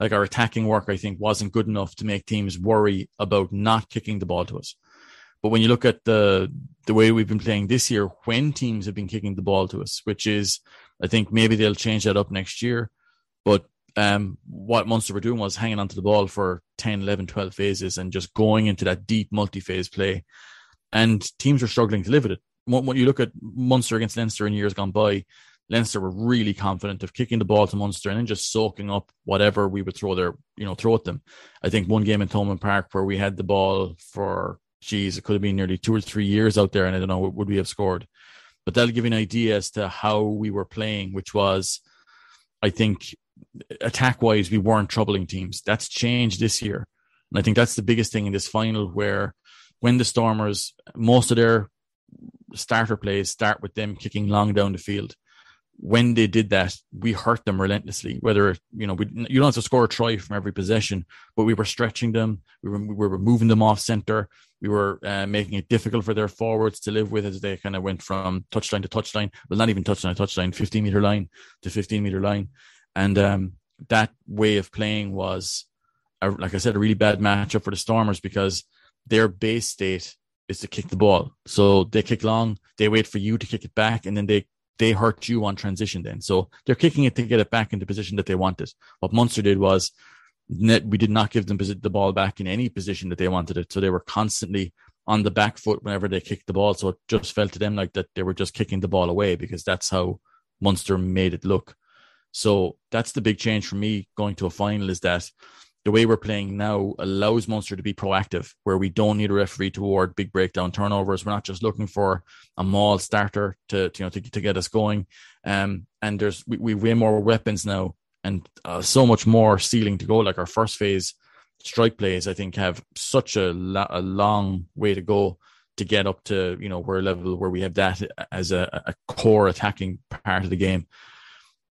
like our attacking work, I think wasn't good enough to make teams worry about not kicking the ball to us. But when you look at the the way we've been playing this year, when teams have been kicking the ball to us, which is, I think maybe they'll change that up next year. But um, what Munster were doing was hanging onto the ball for 10, 11, 12 phases and just going into that deep multi-phase play. And teams were struggling to live with it. When you look at Munster against Leinster in years gone by, Leinster were really confident of kicking the ball to Munster and then just soaking up whatever we would throw their, you know, throw at them. I think one game in Thomond Park where we had the ball for, geez, it could have been nearly two or three years out there, and I don't know, would we have scored? But that'll give you an idea as to how we were playing, which was, I think, attack wise, we weren't troubling teams. That's changed this year. And I think that's the biggest thing in this final where when the Stormers, most of their starter plays start with them kicking long down the field. When they did that, we hurt them relentlessly. Whether you know, we, you don't have to score a try from every possession, but we were stretching them, we were, we were moving them off center, we were uh, making it difficult for their forwards to live with as they kind of went from touchline to touchline. Well, not even touchline to touchline, 15 meter line to 15 meter line. And um, that way of playing was, a, like I said, a really bad matchup for the Stormers because their base state is to kick the ball. So they kick long, they wait for you to kick it back, and then they they hurt you on transition. Then so they're kicking it to get it back into position that they wanted. What Munster did was we did not give them the ball back in any position that they wanted it. So they were constantly on the back foot whenever they kicked the ball. So it just felt to them like that they were just kicking the ball away because that's how Munster made it look. So that's the big change for me going to a final is that the way we're playing now allows Munster to be proactive, where we don't need a referee to award big breakdown turnovers. We're not just looking for a maul starter to, to you know to, to get us going. Um, and there's we, we way more weapons now and uh, so much more ceiling to go. Like our first phase strike plays, I think have such a, a long way to go to get up to you know where level where we have that as a, a core attacking part of the game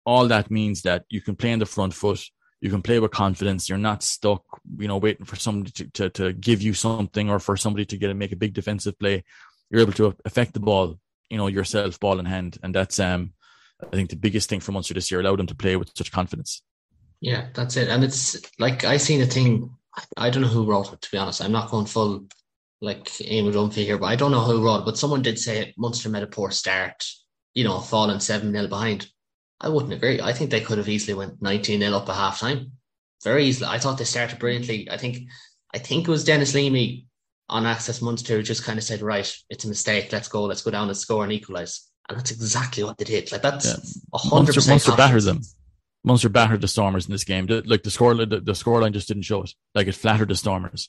all that means that you can play in the front foot, you can play with confidence. You're not stuck, you know, waiting for somebody to, to, to give you something or for somebody to get and make a big defensive play. You're able to affect the ball, you know, yourself, ball in hand, and that's um, I think the biggest thing for Munster this year. Allow them to play with such confidence. Yeah, that's it. And it's like I seen a thing. I don't know who wrote it. To be honest, I'm not going full like Eamon Dunphy here, but I don't know who wrote. It, but someone did say it. Munster made a poor start. You know, falling seven 0 behind. I wouldn't agree. I think they could have easily went 19 0 up at half time. Very easily. I thought they started brilliantly. I think I think it was Denis Leamy on Access Munster who just kind of said, Right, it's a mistake, let's go, let's go down and score and equalise. And that's exactly what they did. Like that's a hundred percent Munster battered them. Munster battered the Stormers in this game. The, like the score, the, the scoreline just didn't show it. Like it flattered the Stormers.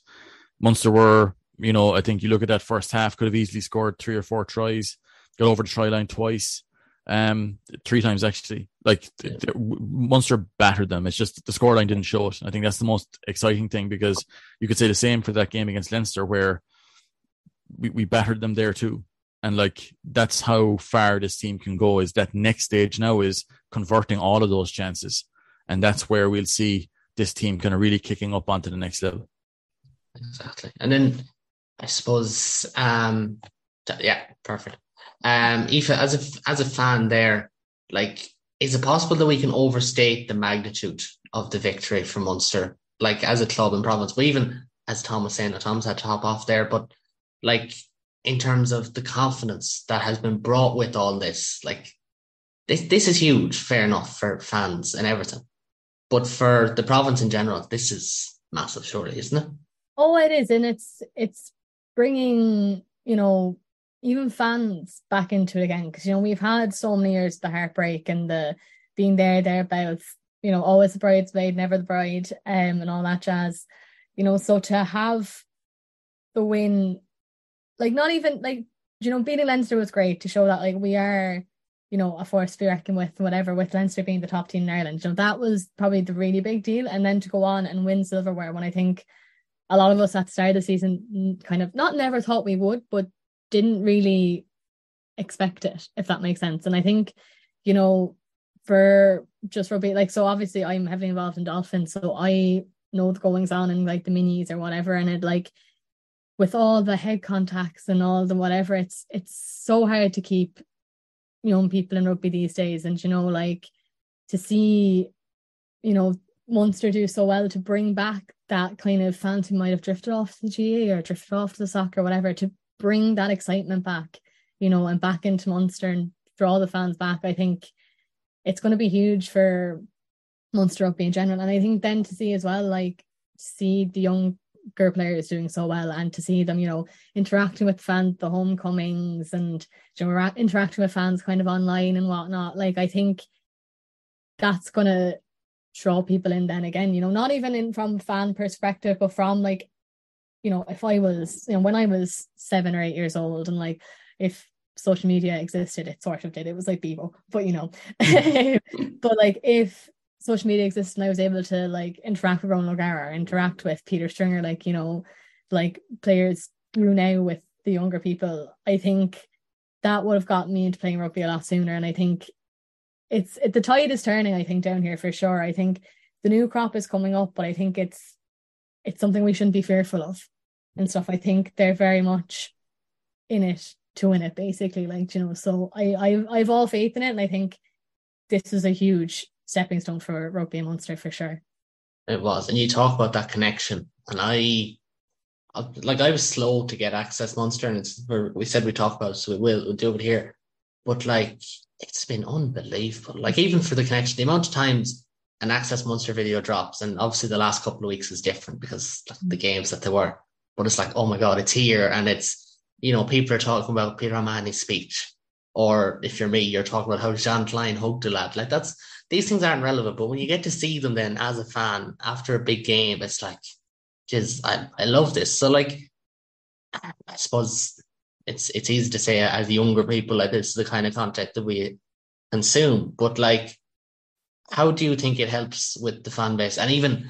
Munster were, you know, I think you look at that first half, could have easily scored three or four tries, got over the try line twice um, three times actually. Like yeah. Munster battered them. It's just the scoreline didn't show it. I think that's the most exciting thing because you could say the same for that game against Leinster where we, we battered them there too. And like that's how far this team can go. Is that next stage now is converting all of those chances, and that's where we'll see this team kind of really kicking up onto the next level. Exactly, and then I suppose, um, yeah, perfect. Um, Aoife, as a as a fan there, like, is it possible that we can overstate the magnitude of the victory for Munster, like as a club in province? But even as Tom was saying, Tom's had to hop off there, but like in terms of the confidence that has been brought with all this, like this this is huge, fair enough for fans and everything. But for the province in general, this is massive, surely, isn't it? Oh, it is, and it's it's bringing you know even fans back into it again because you know we've had so many years the heartbreak and the being there thereabouts you know, always the bridesmaid, never the bride, um, and all that jazz. You know, so to have the win, like not even like you know, beating Leinster was great to show that like we are, you know, a force to be reckoned with, whatever, with Leinster being the top team in Ireland. You know, that was probably the really big deal. And then to go on and win silverware when I think a lot of us at the start of the season kind of not never thought we would, but didn't really expect it, if that makes sense. And I think, you know, for just rugby, like so obviously I'm heavily involved in Dolphins, so I know the goings on and like the minis or whatever. And it like with all the head contacts and all the whatever, it's it's so hard to keep young people in rugby these days. And you know, like to see, you know, Munster do so well to bring back that kind of fans who might have drifted off the GAA or drifted off to the soccer, whatever, to bring that excitement back, you know, and back into Munster and draw the fans back. I think it's going to be huge for Munster rugby in general. And I think then to see as well, like, see the young girl players doing so well and to see them, you know, interacting with fans, the homecomings and you know, interacting with fans kind of online and whatnot. Like I think that's gonna draw people in then again, you know, not even in from fan perspective, but from like, you know, if I was, you know, when I was seven or eight years old and like if social media existed, it sort of did. It was like Bebo, but you know, mm-hmm. but like if social media existed and I was able to like interact with Ronan O'Gara, interact with Peter Stringer, like, you know, like players through now with the younger people, I think that would have gotten me into playing rugby a lot sooner. And I think it's it, the tide is turning, I think, down here for sure. I think the new crop is coming up, but I think it's it's something we shouldn't be fearful of and stuff. I think they're very much in it to win it, basically. Like, you know, so I I I've all faith in it and I think this is a huge stepping stone for rugby and Munster for sure. It was, and you talk about that connection, and I, like, I was slow to get access Munster, and it's we said we talk about, it, so we will we'll do it here. But like, it's been unbelievable. Like, even for the connection, the amount of times an Access Munster video drops, and obviously the last couple of weeks is different because the games that they were. But it's like, oh my god, it's here, and it's you know people are talking about Peter O'Mahony's speech, or if you're me, you're talking about how Jean Kleyn hugged a lad. Like that's these things aren't relevant, but when you get to see them then as a fan after a big game, it's like, just I, I love this. So like, I suppose it's it's easy to say as younger people like this is the kind of content that we consume, but like, how do you think it helps with the fan base? And even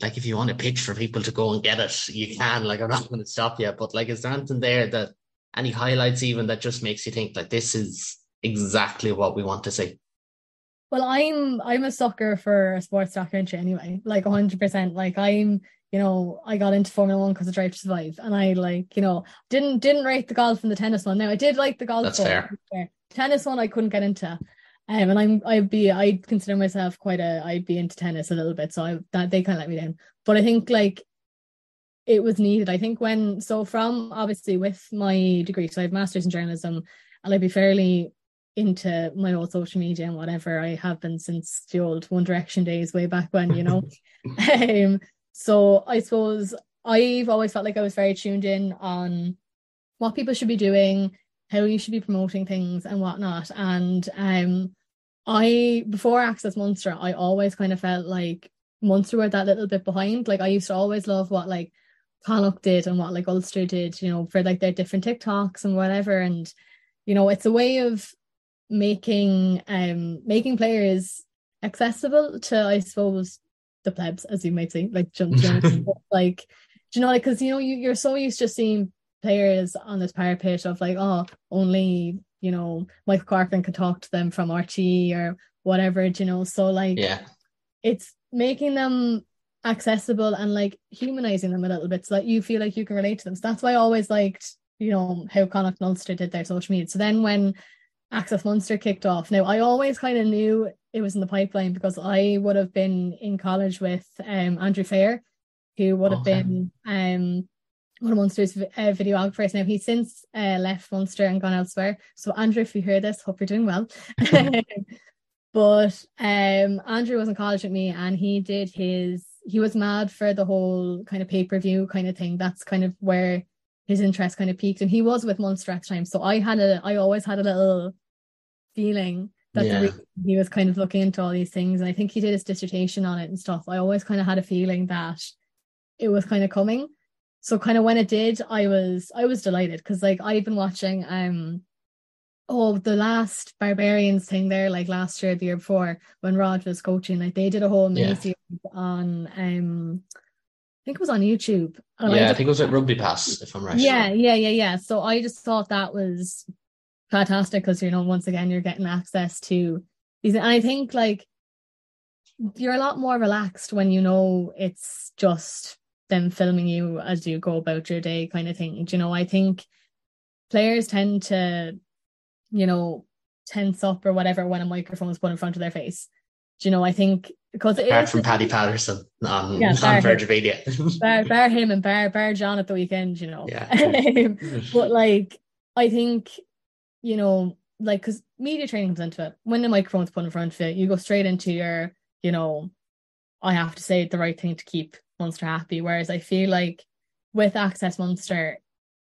like, if you want to pitch for people to go and get it, you can. Like, I'm not going to stop you, but like, is there anything there that any highlights even that just makes you think like this is exactly what we want to see? Well, I'm I'm a sucker for a sports documentary anyway, like 100%. Like I'm, you know, I got into Formula One because of Drive to Survive, and I like, you know, didn't didn't rate the golf and the tennis one. Now I did like the golf. That's one, fair. Tennis one I couldn't get into, um, and I'm I'd be I'd consider myself quite a I'd be into tennis a little bit, so I that they kind of let me down. But I think like it was needed. I think when so from obviously with my degree, so I have masters in journalism, and I'd be fairly into my old social media and whatever I have been since the old One Direction days way back when, you know. um, so I suppose I've always felt like I was very tuned in on what people should be doing, how you should be promoting things and whatnot. And um I before Access Munster, I always kind of felt like Munster were that little bit behind. Like I used to always love what like Connacht did and what like Ulster did, you know, for like their different TikToks and whatever. And you know, it's a way of making um making players accessible to I suppose the plebs as you might say like jump like do you know like because you know you, you're so used to seeing players on this parapet of like oh only you know Michael Corcoran could talk to them from RTÉ or whatever you know so like yeah it's making them accessible and like humanizing them a little bit so that you feel like you can relate to them so that's why I always liked you know how Connacht and Ulster did their social media so then when Access Munster kicked off. Now, I always kind of knew it was in the pipeline because I would have been in college with um, Andrew Fair, who would have okay. been um, one of Munster's uh, videographers. Now, he's since uh, left Munster and gone elsewhere. So, Andrew, if you hear this, hope you're doing well. but um, Andrew was in college with me and he did his, he was mad for the whole kind of pay per view kind of thing. That's kind of where his interest kind of peaked and he was with Munster at the time. So I had a I always had a little feeling that Yeah. he was kind of looking into all these things. And I think he did his dissertation on it and stuff. I always kind of had a feeling that it was kind of coming. So kind of when it did, I was I was delighted because like I've been watching um oh the last barbarians thing there like last year the year before when Rod was coaching like they did a whole Yeah. mini series on um I think it was on YouTube And yeah, I just- think it was at Rugby Pass, if I'm right. yeah, yeah, yeah, yeah. So I just thought that was fantastic because you know, once again, you're getting access to these, and I think like you're a lot more relaxed when you know it's just them filming you as you go about your day, kind of thing. Do You know, I think players tend to, you know, tense up or whatever when a microphone is put in front of their face. Do you know? I think because it Apart is- from Paddy Patterson on, Yeah, on sorry. Virgin Media. bar, bar him and bar bar John at the weekend, you know. Yeah. Um, but like, I think, you know, like, because media training comes into it. When the microphone's put in front of you, you go straight into your, you know, I have to say the right thing to keep Munster happy. Whereas I feel like with Access Munster,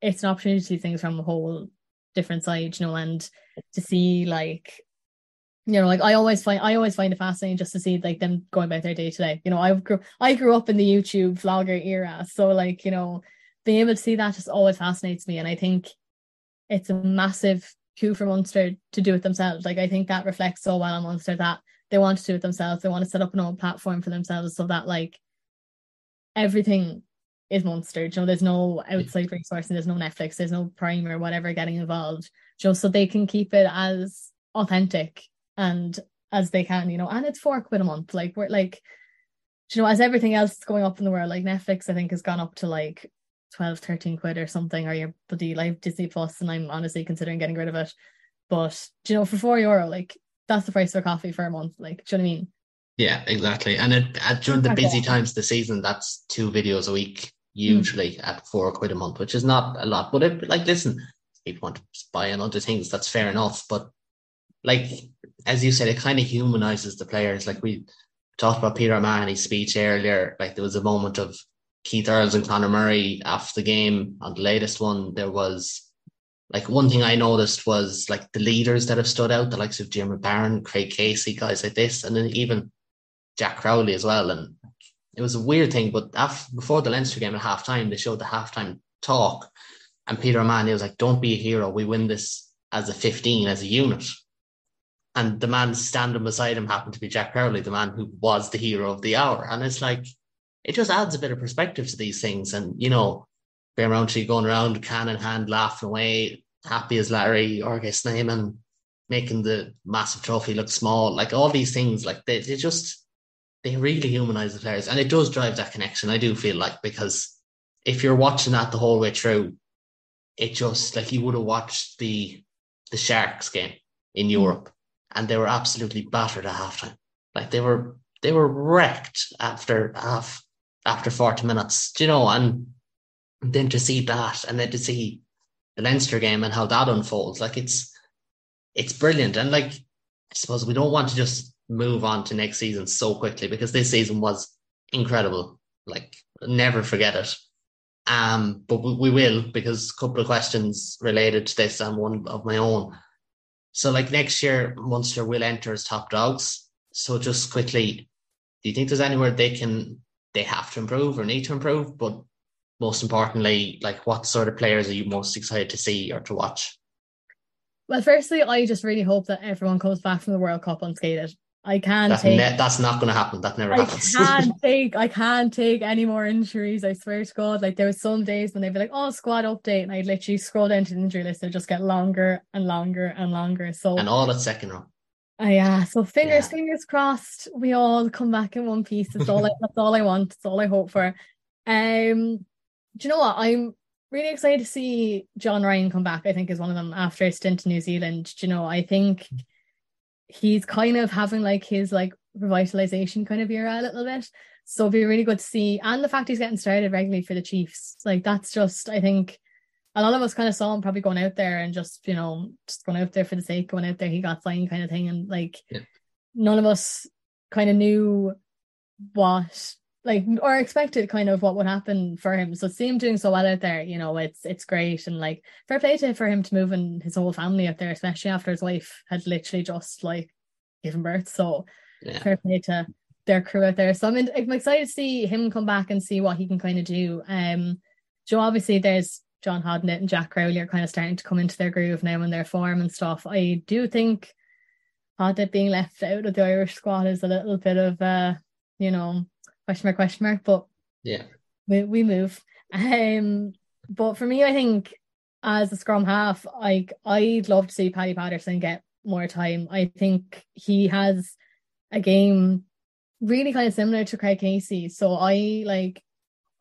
it's an opportunity to see things from a whole different side, you know, and to see like you know, like I always find I always find it fascinating just to see like them going about their day to day. You know, I grew I grew up in the YouTube vlogger era, so like you know, being able to see that just always fascinates me, and I think it's a massive coup for Munster to do it themselves. Like I think that reflects so well on Munster that they want to do it themselves. They want to set up an own platform for themselves so that like everything is Munster. You know, there's no outside resource and there's no Netflix, there's no Prime or whatever getting involved. Just so they can keep it as authentic and as they can, you know, and it's four quid a month. Like we're like, you know, as everything else is going up in the world, like Netflix, I think has gone up to like 12, 13 quid or something, or your bloody like Disney Plus, and I'm honestly considering getting rid of it. But you know, for four euro, like that's the price for coffee for a month. Like, do you know what I mean? Yeah, exactly. And it, at, during the busy times of the season, that's two videos a week, hmm. usually at four quid a month, which is not a lot. But it, like, listen, people want to buy on other things, that's fair enough. But like, as you said, it kind of humanizes the players. Like we talked about Peter O'Mahony's speech earlier. Like there was a moment of Keith Earls and Conor Murray after the game. On the latest one, there was like one thing I noticed was like the leaders that have stood out, the likes of Jim Barron, Craig Casey, guys like this, and then even Jack Crowley as well. And it was a weird thing, but after, before the Leinster game at half time, they showed the halftime talk. And Peter O'Mahony was like, Don't be a hero. We win this as a 15, as a unit. And the man standing beside him happened to be Jack Crowley, the man who was the hero of the hour. And it's like, it just adds a bit of perspective to these things. And, you know, Graham Rowntree going around can in hand, laughing away, happy as Larry, RG Snyman making the massive trophy look small. Like all these things, like they, they just, they really humanize the players. And it does drive that connection, I do feel like, because if you're watching that the whole way through, it just like you would have watched the the Sharks game in mm. Europe and they were absolutely battered at halftime. Like they were they were wrecked after half after 40 minutes. Do you know? And then to see that and then to see the Leinster game and how that unfolds, like it's it's brilliant. And like I suppose we don't want to just move on to next season so quickly because this season was incredible. Like never forget it. Um, but we, will because a couple of questions related to this and one of my own. So, like next year, Munster will enter as top dogs. So, just quickly, do you think there's anywhere they can they have to improve or need to improve? But most importantly, like what sort of players are you most excited to see or to watch? Well, firstly, I just really hope that everyone comes back from the World Cup unscathed. I can't That take. ne- that's not going to happen. That never I happens. can't take I can't take any more injuries. I swear to God. Like there was some days when they'd be like, "Oh, squad update," and I'd literally scroll down to the injury list and just get longer and longer and longer. So, and all at second row. uh, yeah. So fingers, Yeah. fingers crossed. We all come back in one piece. That's all. I, that's all I want. That's all I hope for. Um, do you know what? I'm really excited to see John Ryan come back. I think is one of them after a stint in New Zealand. Do you know? I think he's kind of having like his like revitalization kind of era a little bit. So it'd be really good to see. And the fact he's getting started regularly for the Chiefs. Like that's just I think a lot of us kind of saw him probably going out there and just, you know, just going out there for the sake of going out there. He got signed kind of thing. And like Yeah. none of us kind of knew what like or expected kind of what would happen for him. So see him doing so well out there, you know, it's it's great and like fair play to for him to move and his whole family out there, especially after his wife had literally just like given birth. So Yeah. fair play to their crew out there. So I'm, in, I'm excited to see him come back and see what he can kind of do. Um, Joe, obviously there's John Hodnett and Jack Crowley are kind of starting to come into their groove now in their form and stuff. I do think Hodnett being left out of the Irish squad is a little bit of uh, you know, question mark, question mark, but Yeah. we, we move. Um, but for me, I think as a scrum half, like I'd love to see Paddy Patterson get more time. I think he has a game really kind of similar to Craig Casey. So I like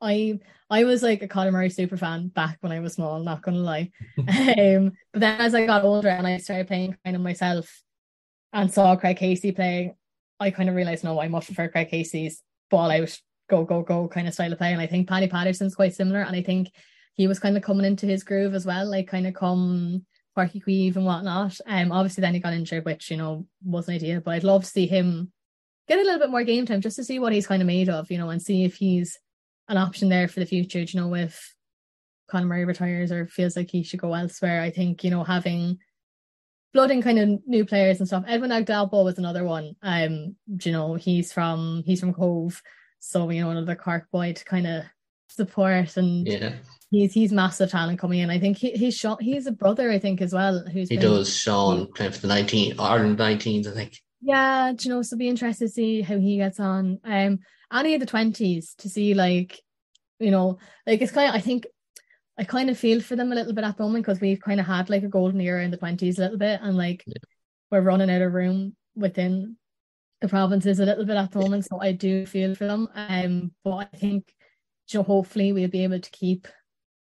I I was like a Conor Murray super fan back when I was small, not gonna lie. um, but then as I got older and I started playing kind of myself and saw Craig Casey playing, I kind of realized no, I much prefer Craig Casey's ball out, go, go, go kind of style of play. And I think Paddy Patterson's quite similar. And I think he was kind of coming into his groove as well, like kind of come Páirc Uí Chaoimh and whatnot. Um obviously then he got injured, which you know wasn't ideal, but I'd love to see him get a little bit more game time just to see what he's kind of made of, you know, and see if he's an option there for the future. You know, if Conor Murray retires or feels like he should go elsewhere, I think you know having blooding kind of new players and stuff. Edwin Edogbo was another one. Um, you know, he's from he's from Cobh, so you know another Cork boy to kind of support and Yeah. he's he's massive talent coming in. I think he he's shot he's a brother I think as well who's He does, Sean, playing for the 19, Ireland 19s, I think. yeah, you know, so be interested to see how he gets on. Um, any of the twenties to see like, you know, like it's kind of I think I kind of feel for them a little bit at the moment because we've kind of had like a golden era in the twenties a little bit, and like Yeah. we're running out of room within the provinces a little bit at the moment. So I do feel for them. Um, but I think, you know, hopefully we'll be able to keep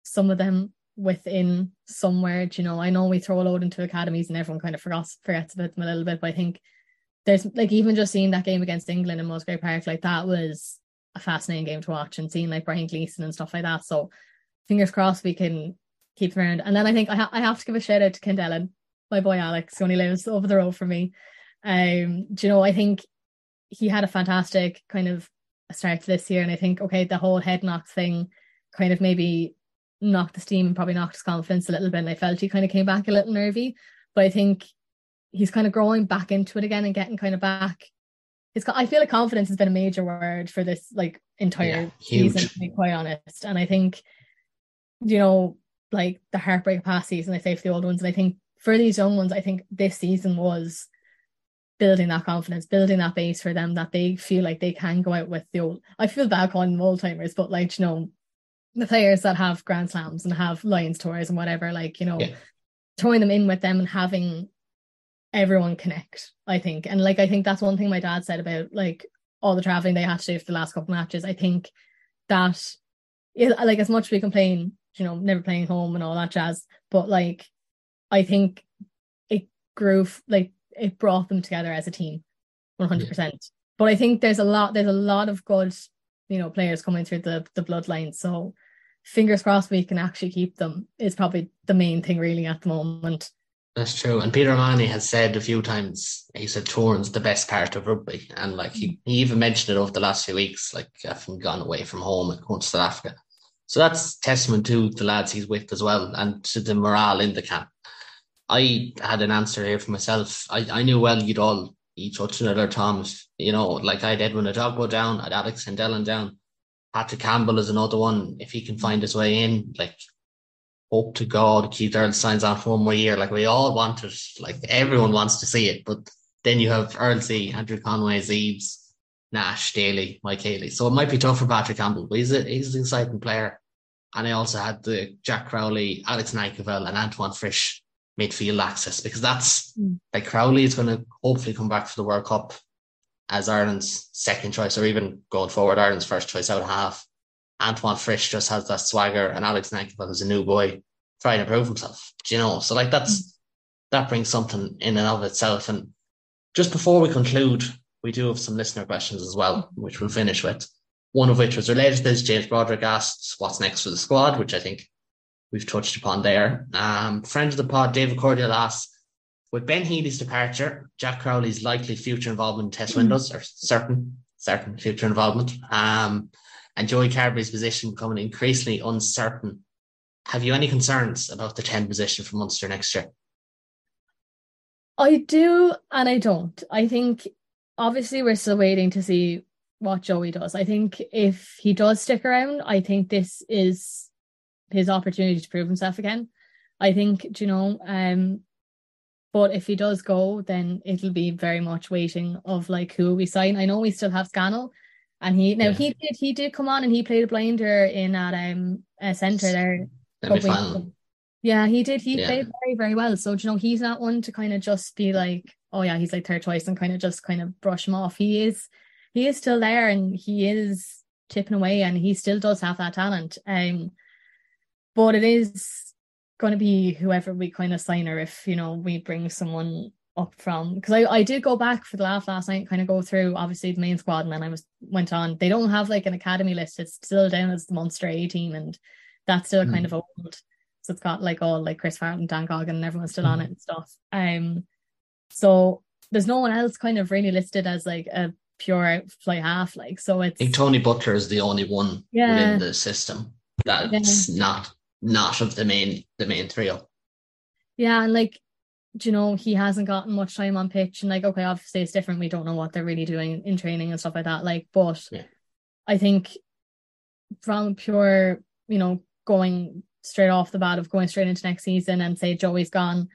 some of them within somewhere. do You know, I know we throw a load into academies and everyone kind of forgets forgets about them a little bit, but I think there's like even just seeing that game against England in Musgrave Park, like that was a fascinating game to watch and seeing like Brian Gleeson and stuff like that. So fingers crossed we can keep them around. And then I think I, ha- I have to give a shout out to Kendellen, my boy Alex, who only lives over the road from me. Um, do you know, I think he had a fantastic kind of start to this year. And I think, okay, the whole head knock thing kind of maybe knocked the steam and probably knocked his confidence a little bit. And I felt he kind of came back a little nervy. But I think he's kind of growing back into it again and getting kind of back. It's, I feel like confidence has been a major word for this like entire Yeah, season, to be quite honest. And I think, you know, like the heartbreak past season, I say for the old ones, and I think for these young ones, I think this season was building that confidence, building that base for them that they feel like they can go out with the old. I feel bad calling them old timers, but like you know, the players that have Grand Slams and have Lions tours and whatever, like you know, Yeah. throwing them in with them and having everyone connect. I think, and like I think that's one thing my dad said about like all the traveling they had to do for the last couple matches. I think that yeah, like as much as we complain, you know, never playing home and all that jazz, but like I think it grew like it brought them together as a team, one hundred percent. But I think there's a lot, there's a lot of good, you know, players coming through the the bloodline. So fingers crossed we can actually keep them is probably the main thing really at the moment. That's true. And Peter Manny has said a few times, he said touring's the best part of rugby. And like he, he even mentioned it over the last few weeks, like having gone away from home and going to South Africa. So that's testament to the lads he's with as well and to the morale in the camp. I had an answer here for myself. I, I knew well you'd all each touch another Thomas. You know, like I did when had Edwin Edogbo down, I had Alex Kendellen down. Patrick Campbell is another one. If he can find his way in, like hope to God Keith Earl signs on for one more year. Like we all want it. Like everyone wants to see it. But then you have Earlsey, Andrew Conway, Zeebs, Nash, Daly, Mike Haley. So it might be tough for Patrick Campbell, but he's a he's an exciting player. And I also had the Jack Crowley, Alex Nankivell, and Antoine Frisch midfield access because that's Mm. like Crowley is going to hopefully come back for the World Cup as Ireland's second choice, or even going forward, Ireland's first choice out of half. Antoine Frisch just has that swagger, and Alex Nankivell is a new boy trying to prove himself. Do you know? So like that's that brings something in and of itself. And just before we conclude, we do have some listener questions as well, which we'll finish with. One of which was related to this. James Broderick asked, "What's next for the squad?" Which I think we've touched upon there. Um, friend of the pod, David Cordial asks, "With Ben Healy's departure, Jack Crowley's likely future involvement in test windows are certain. certain future involvement. Um, and Joey Carbery's position becoming increasingly uncertain. Have you any concerns about the 10 position for Munster next year? I do and I don't. I think obviously we're still waiting to see what Joey does. I think if he does stick around, I think this is his opportunity to prove himself again. I think, you know, um, but if he does go, then it'll be very much waiting of like who we sign. I know we still have Scannell, and he now yeah. he did he did come on and he played a blinder in at um a centre there. Yeah, he did. He yeah. played very, very well. So, you know, he's not one to kind of just be like, oh yeah, he's like third choice and kind of just kind of brush him off. He is he is still there and he is tipping away and he still does have that talent. Um but it is gonna be whoever we kind of sign or if, you know, we bring someone up from because I, I did go back for the laugh last night, kind of go through obviously the main squad and then I was went on. They don't have like an academy list, it's still down as the Munster A team and that's still mm. kind of old. So it's got like all like Chris Farrell and Dan Goggin and everyone's still mm. on it and stuff. Um so there's no one else kind of really listed as like a pure out fly half like so it's I think Tony Butler is the only one yeah. within the system that's yeah. not not of the main the main trio. Yeah, and like you know, he hasn't gotten much time on pitch and like okay, obviously it's different. We don't know what they're really doing in training and stuff like that. Like, but yeah. I think from pure, you know, going straight off the bat of going straight into next season and say Joey's gone,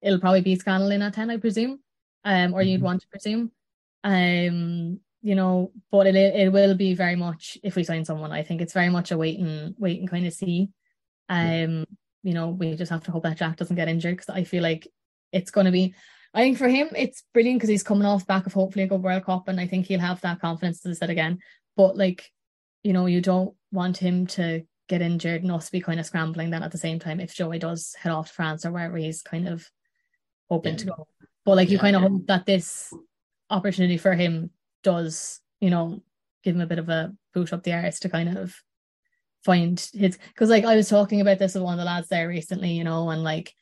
it'll probably be Scannell in at 10, I presume. Um, or mm-hmm. you'd want to presume. Um, you know, but it it will be very much if we sign someone, I think it's very much a wait and wait and kind of see. Um, you know, we just have to hope that Jack doesn't get injured because I feel like it's going to be. I think for him, it's brilliant because he's coming off back of hopefully a good World Cup, and I think he'll have that confidence to set again. But like, you know, you don't want him to get injured and us be kind of scrambling then at the same time if Joey does head off to France or wherever he's kind of hoping yeah. to go. But like, you yeah, kind of yeah. hope that this opportunity for him does, you know, give him a bit of a boot up the arse to kind of find his because like I was talking about this with one of the lads there recently, you know, and like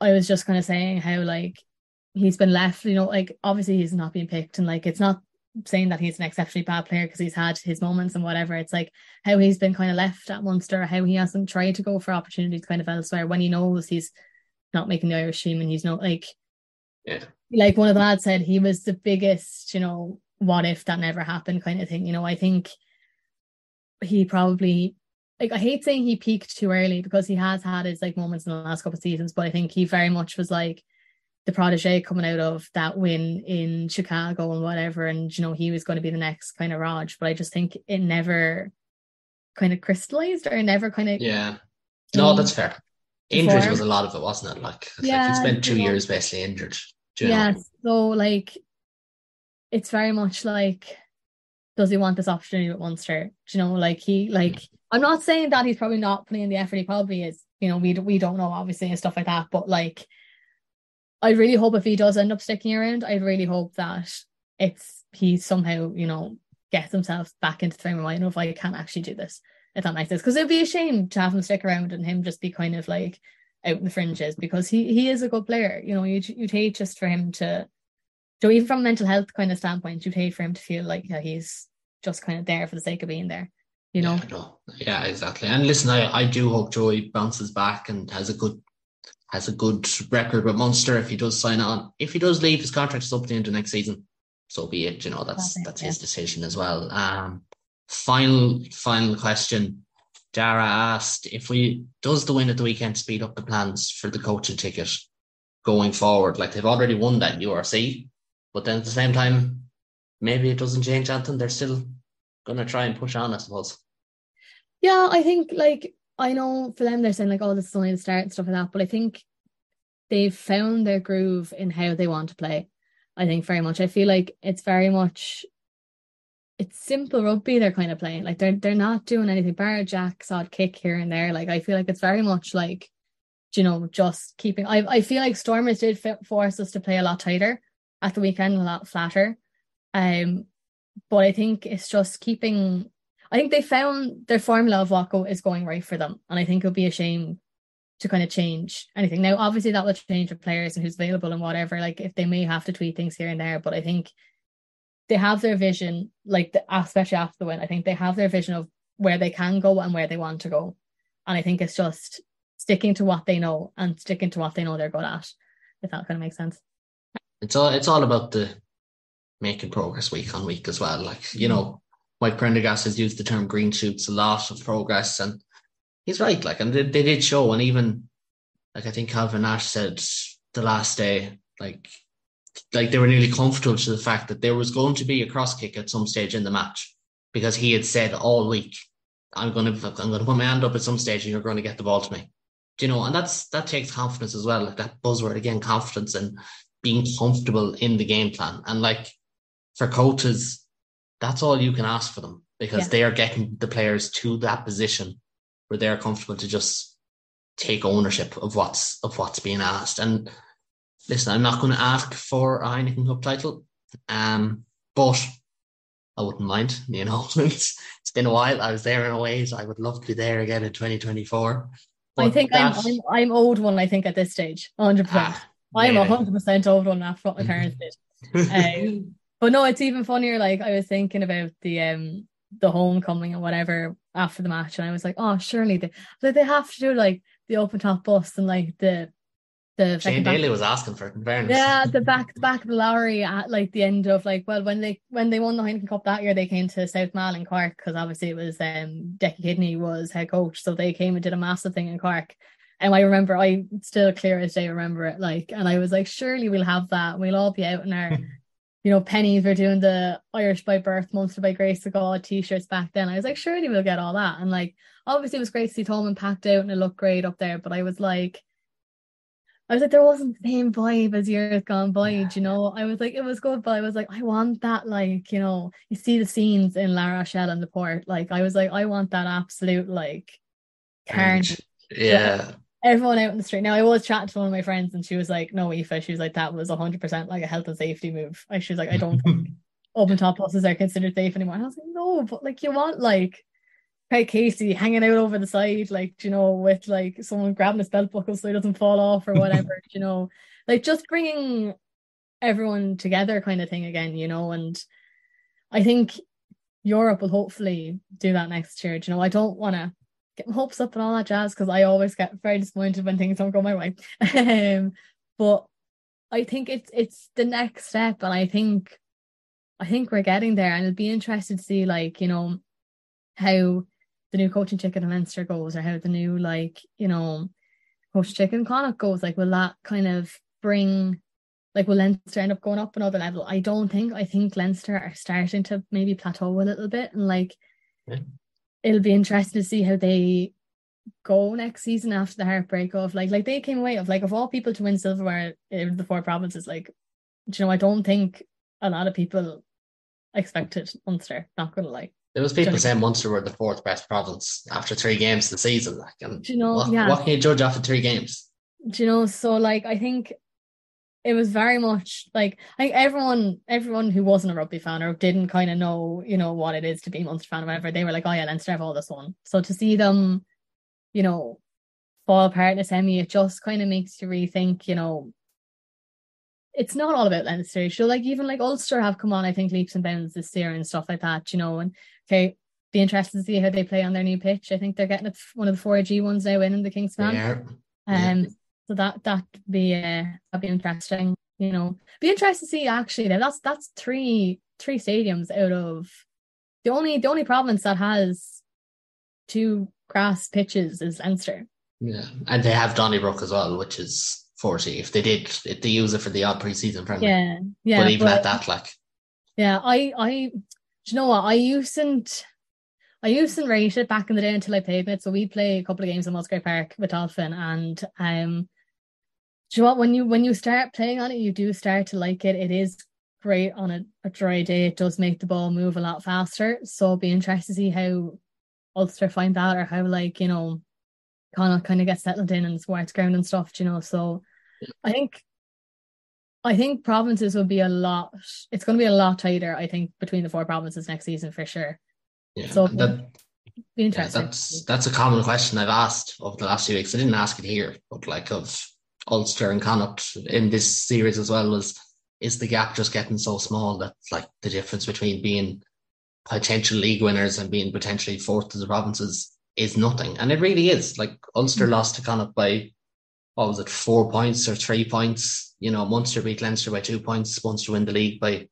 I was just kind of saying how like he's been left, you know, like obviously he's not being picked and like it's not saying that he's an exceptionally bad player because he's had his moments and whatever. It's like how he's been kind of left at Munster, how he hasn't tried to go for opportunities kind of elsewhere when he knows he's not making the Irish team and he's not like yeah. Like one of the lads said he was the biggest, you know, what if that never happened kind of thing. You know, I think he probably like I hate saying he peaked too early because he has had his like moments in the last couple of seasons, but I think he very much was like the protege coming out of that win in Chicago and whatever, and you know he was going to be the next kind of Rog, but I just think it never kind of crystallized or never kind of yeah. No, that's fair. Injuries was a lot of it, wasn't it? Like, yeah, like he spent two years basically injured. Yeah, know? so like it's very much like does he want this opportunity with Munster? Do you know, like he hmm. like I'm not saying that he's probably not putting in the effort. He probably is. You know, we we don't know obviously and stuff like that. But like, I really hope if he does end up sticking around, I really hope that it's he somehow you know gets himself back into the frame of mind of like I can't actually do this if that makes sense. Because it'd be a shame to have him stick around and him just be kind of like out in the fringes because he he is a good player. You know, you'd you'd hate just for him to so even from a mental health kind of standpoint, you'd hate for him to feel like yeah, he's just kind of there for the sake of being there. You know? Yeah, yeah exactly. And listen, I, I do hope Joey bounces back and has a good has a good record with Munster if he does sign on. If he does leave, his contract is up the end of next season. So be it. You know, that's that's, that's his decision as well. Um, final final question. Dara asked if we does the win at the weekend speed up the plans for the coaching ticket going forward. Like they've already won that URC, but then at the same time, maybe it doesn't change anything. They're still gonna try and push on, I suppose. Yeah, I think like I know for them they're saying like, oh, this is only the start and stuff like that, but I think they've found their groove in how they want to play. I think very much. I feel like it's very much it's simple rugby they're kind of playing. Like they're they're not doing anything bar Jack's odd kick here and there. Like I feel like it's very much like you know just keeping. I I feel like Stormers did force us to play a lot tighter at the weekend, a lot flatter. Um, but I think it's just keeping. I think they found their formula of what go is going right for them, and I think it would be a shame to kind of change anything. Now, obviously, that will change with players and who's available and whatever. Like if they may have to tweak things here and there, but I think they have their vision, like the, especially after the win. I think they have their vision of where they can go and where they want to go, and I think it's just sticking to what they know and sticking to what they know they're good at. If that kind of makes sense. It's all it's all about the making progress week on week as well. Like you know, Mike Prendergast has used the term green shoots a lot of progress, and he's right. Like, and they, they did show, and even like I think Calvin Nash said the last day, like like they were nearly comfortable to the fact that there was going to be a cross kick at some stage in the match because he had said all week, "I'm going to I'm going to put my hand up at some stage, and you're going to get the ball to me." Do you know? And that's that takes confidence as well. Like that buzzword again, confidence and being comfortable in the game plan. And like for coaches, that's all you can ask for them because yeah. they are getting the players to that position where they're comfortable to just take ownership of what's of what's being asked. And listen, I'm not going to ask for a Heineken Cup title, um, but I wouldn't mind. You know, it's, it's been a while. I was there in a way, so I would love to be there again in 2024. But I think I'm, I'm, I'm old one. I think at this stage, 100. percent ah, I'm 100 percent old one after what my parents did. Um, but no, it's even funnier. Like I was thinking about the um the homecoming and whatever after the match, and I was like, oh, surely they like they have to do like the open top bus and like the the Shane Daly was asking for it in fairness. Yeah, the back the back of the Lowry at like the end of like well when they when they won the Heineken Cup that year they came to South Mall in Cork because obviously it was um Deccie Kidney was head coach so they came and did a massive thing in Cork. And I remember I still clear as day remember it like and I was like surely we'll have that. We'll all be out in our you know pennies. We're doing the Irish by birth Munster by grace of God t-shirts back then. I was like surely we'll get all that. And like obviously it was great to see Thomond packed out and it looked great up there but I was like I was like, there wasn't the same vibe as years gone by, yeah. you know. I was like, it was good, but I was like, I want that, like, you know, you see the scenes in La Rochelle and the port. Like, I was like, I want that absolute like carnage. Yeah. Everyone out in the street. Now I was chatting to one of my friends and she was like, No, Aoife, she was like, that was hundred percent like a health and safety move. I she was like, I don't think open top buses are considered safe anymore. And I was like, No, but like you want like Craig Casey hanging out over the side, like, you know, with like someone grabbing his belt buckle so he doesn't fall off or whatever, you know, like just bringing everyone together kind of thing again, you know, and I think Europe will hopefully do that next year. Do you know, I don't want to get my hopes up and all that jazz because I always get very disappointed when things don't go my way. um, but I think it's it's the next step, and I think I think we're getting there, and it'll be interesting to see, like you know, how the new coaching chicken in Leinster goes or how the new like you know coach chicken Connacht goes like will that kind of bring like will Leinster end up going up another level I don't think I think Leinster are starting to maybe plateau a little bit and like yeah. it'll be interesting to see how they go next season after the heartbreak of like like they came away of like of all people to win silverware in the four provinces like you know I don't think a lot of people expected Munster not gonna lie there was people saying Munster were the fourth best province after three games the season. Like, and you know, what, yeah. what can you judge after three games? Do you know? So, like, I think it was very much like I think everyone, everyone who wasn't a rugby fan or didn't kind of know, you know, what it is to be a Munster fan or whatever, they were like, "Oh yeah, Leinster have all this one." So to see them, you know, fall apart in a semi, it just kind of makes you rethink, you know, it's not all about Leinster. So like even like Ulster have come on, I think leaps and bounds this year and stuff like that, you know. And okay, be interested to see how they play on their new pitch. I think they're getting one of the four G ones now in, in the Kingspan. Yeah. Um yeah. so that that be uh that'd be interesting, you know. Be interested to see actually now that's that's three three stadiums out of the only the only province that has two grass pitches is Leinster. Yeah. And they have Donnybrook as well, which is 40 if they did if they use it for the odd preseason friendly. Yeah, yeah. But even but, at that, like yeah, I I do you know what I used and I used to rate it back in the day until I played it. So we play a couple of games in Musgrave Park with Dolphin and um do you know what when you when you start playing on it you do start to like it. It is great on a, a dry day. It does make the ball move a lot faster. So it'll be interesting to see how Ulster find that or how like, you know, Connacht kind of get settled in and sports ground and stuff, you know. So I think I think provinces will be a lot it's gonna be a lot tighter, I think, between the four provinces next season for sure. Yeah. So that. Yeah, that's that's a common question I've asked over the last few weeks. I didn't ask it here, but like of Ulster and Connacht in this series as well was is the gap just getting so small that like the difference between being potential league winners and being potentially fourth to the provinces is nothing. And it really is. Like Ulster mm-hmm. lost to Connacht by what was it, four points or three points? You know, Munster beat Leinster by two points, Munster win the league by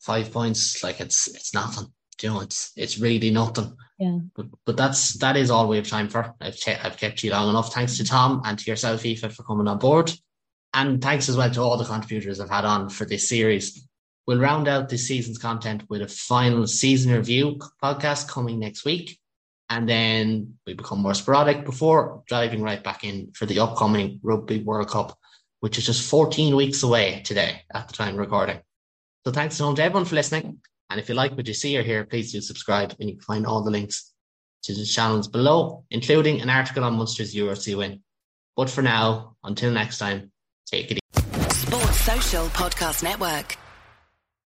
five points. Like it's it's nothing. you know, it's it's really nothing. Yeah. But but that's that is all we have time for. I've I've kept you long enough. Thanks to Tom and to yourself, Aoife, for coming on board. And thanks as well to all the contributors I've had on for this series. We'll round out this season's content with a final season review podcast coming next week. And then we become more sporadic before driving right back in for the upcoming Rugby World Cup, which is just 14 weeks away today at the time recording. So thanks to everyone for listening. And if you like what you see or hear, please do subscribe and you can find all the links to the channels below, including an article on Munster's URC win. But for now, until next time, take it easy. Sports Social Podcast Network.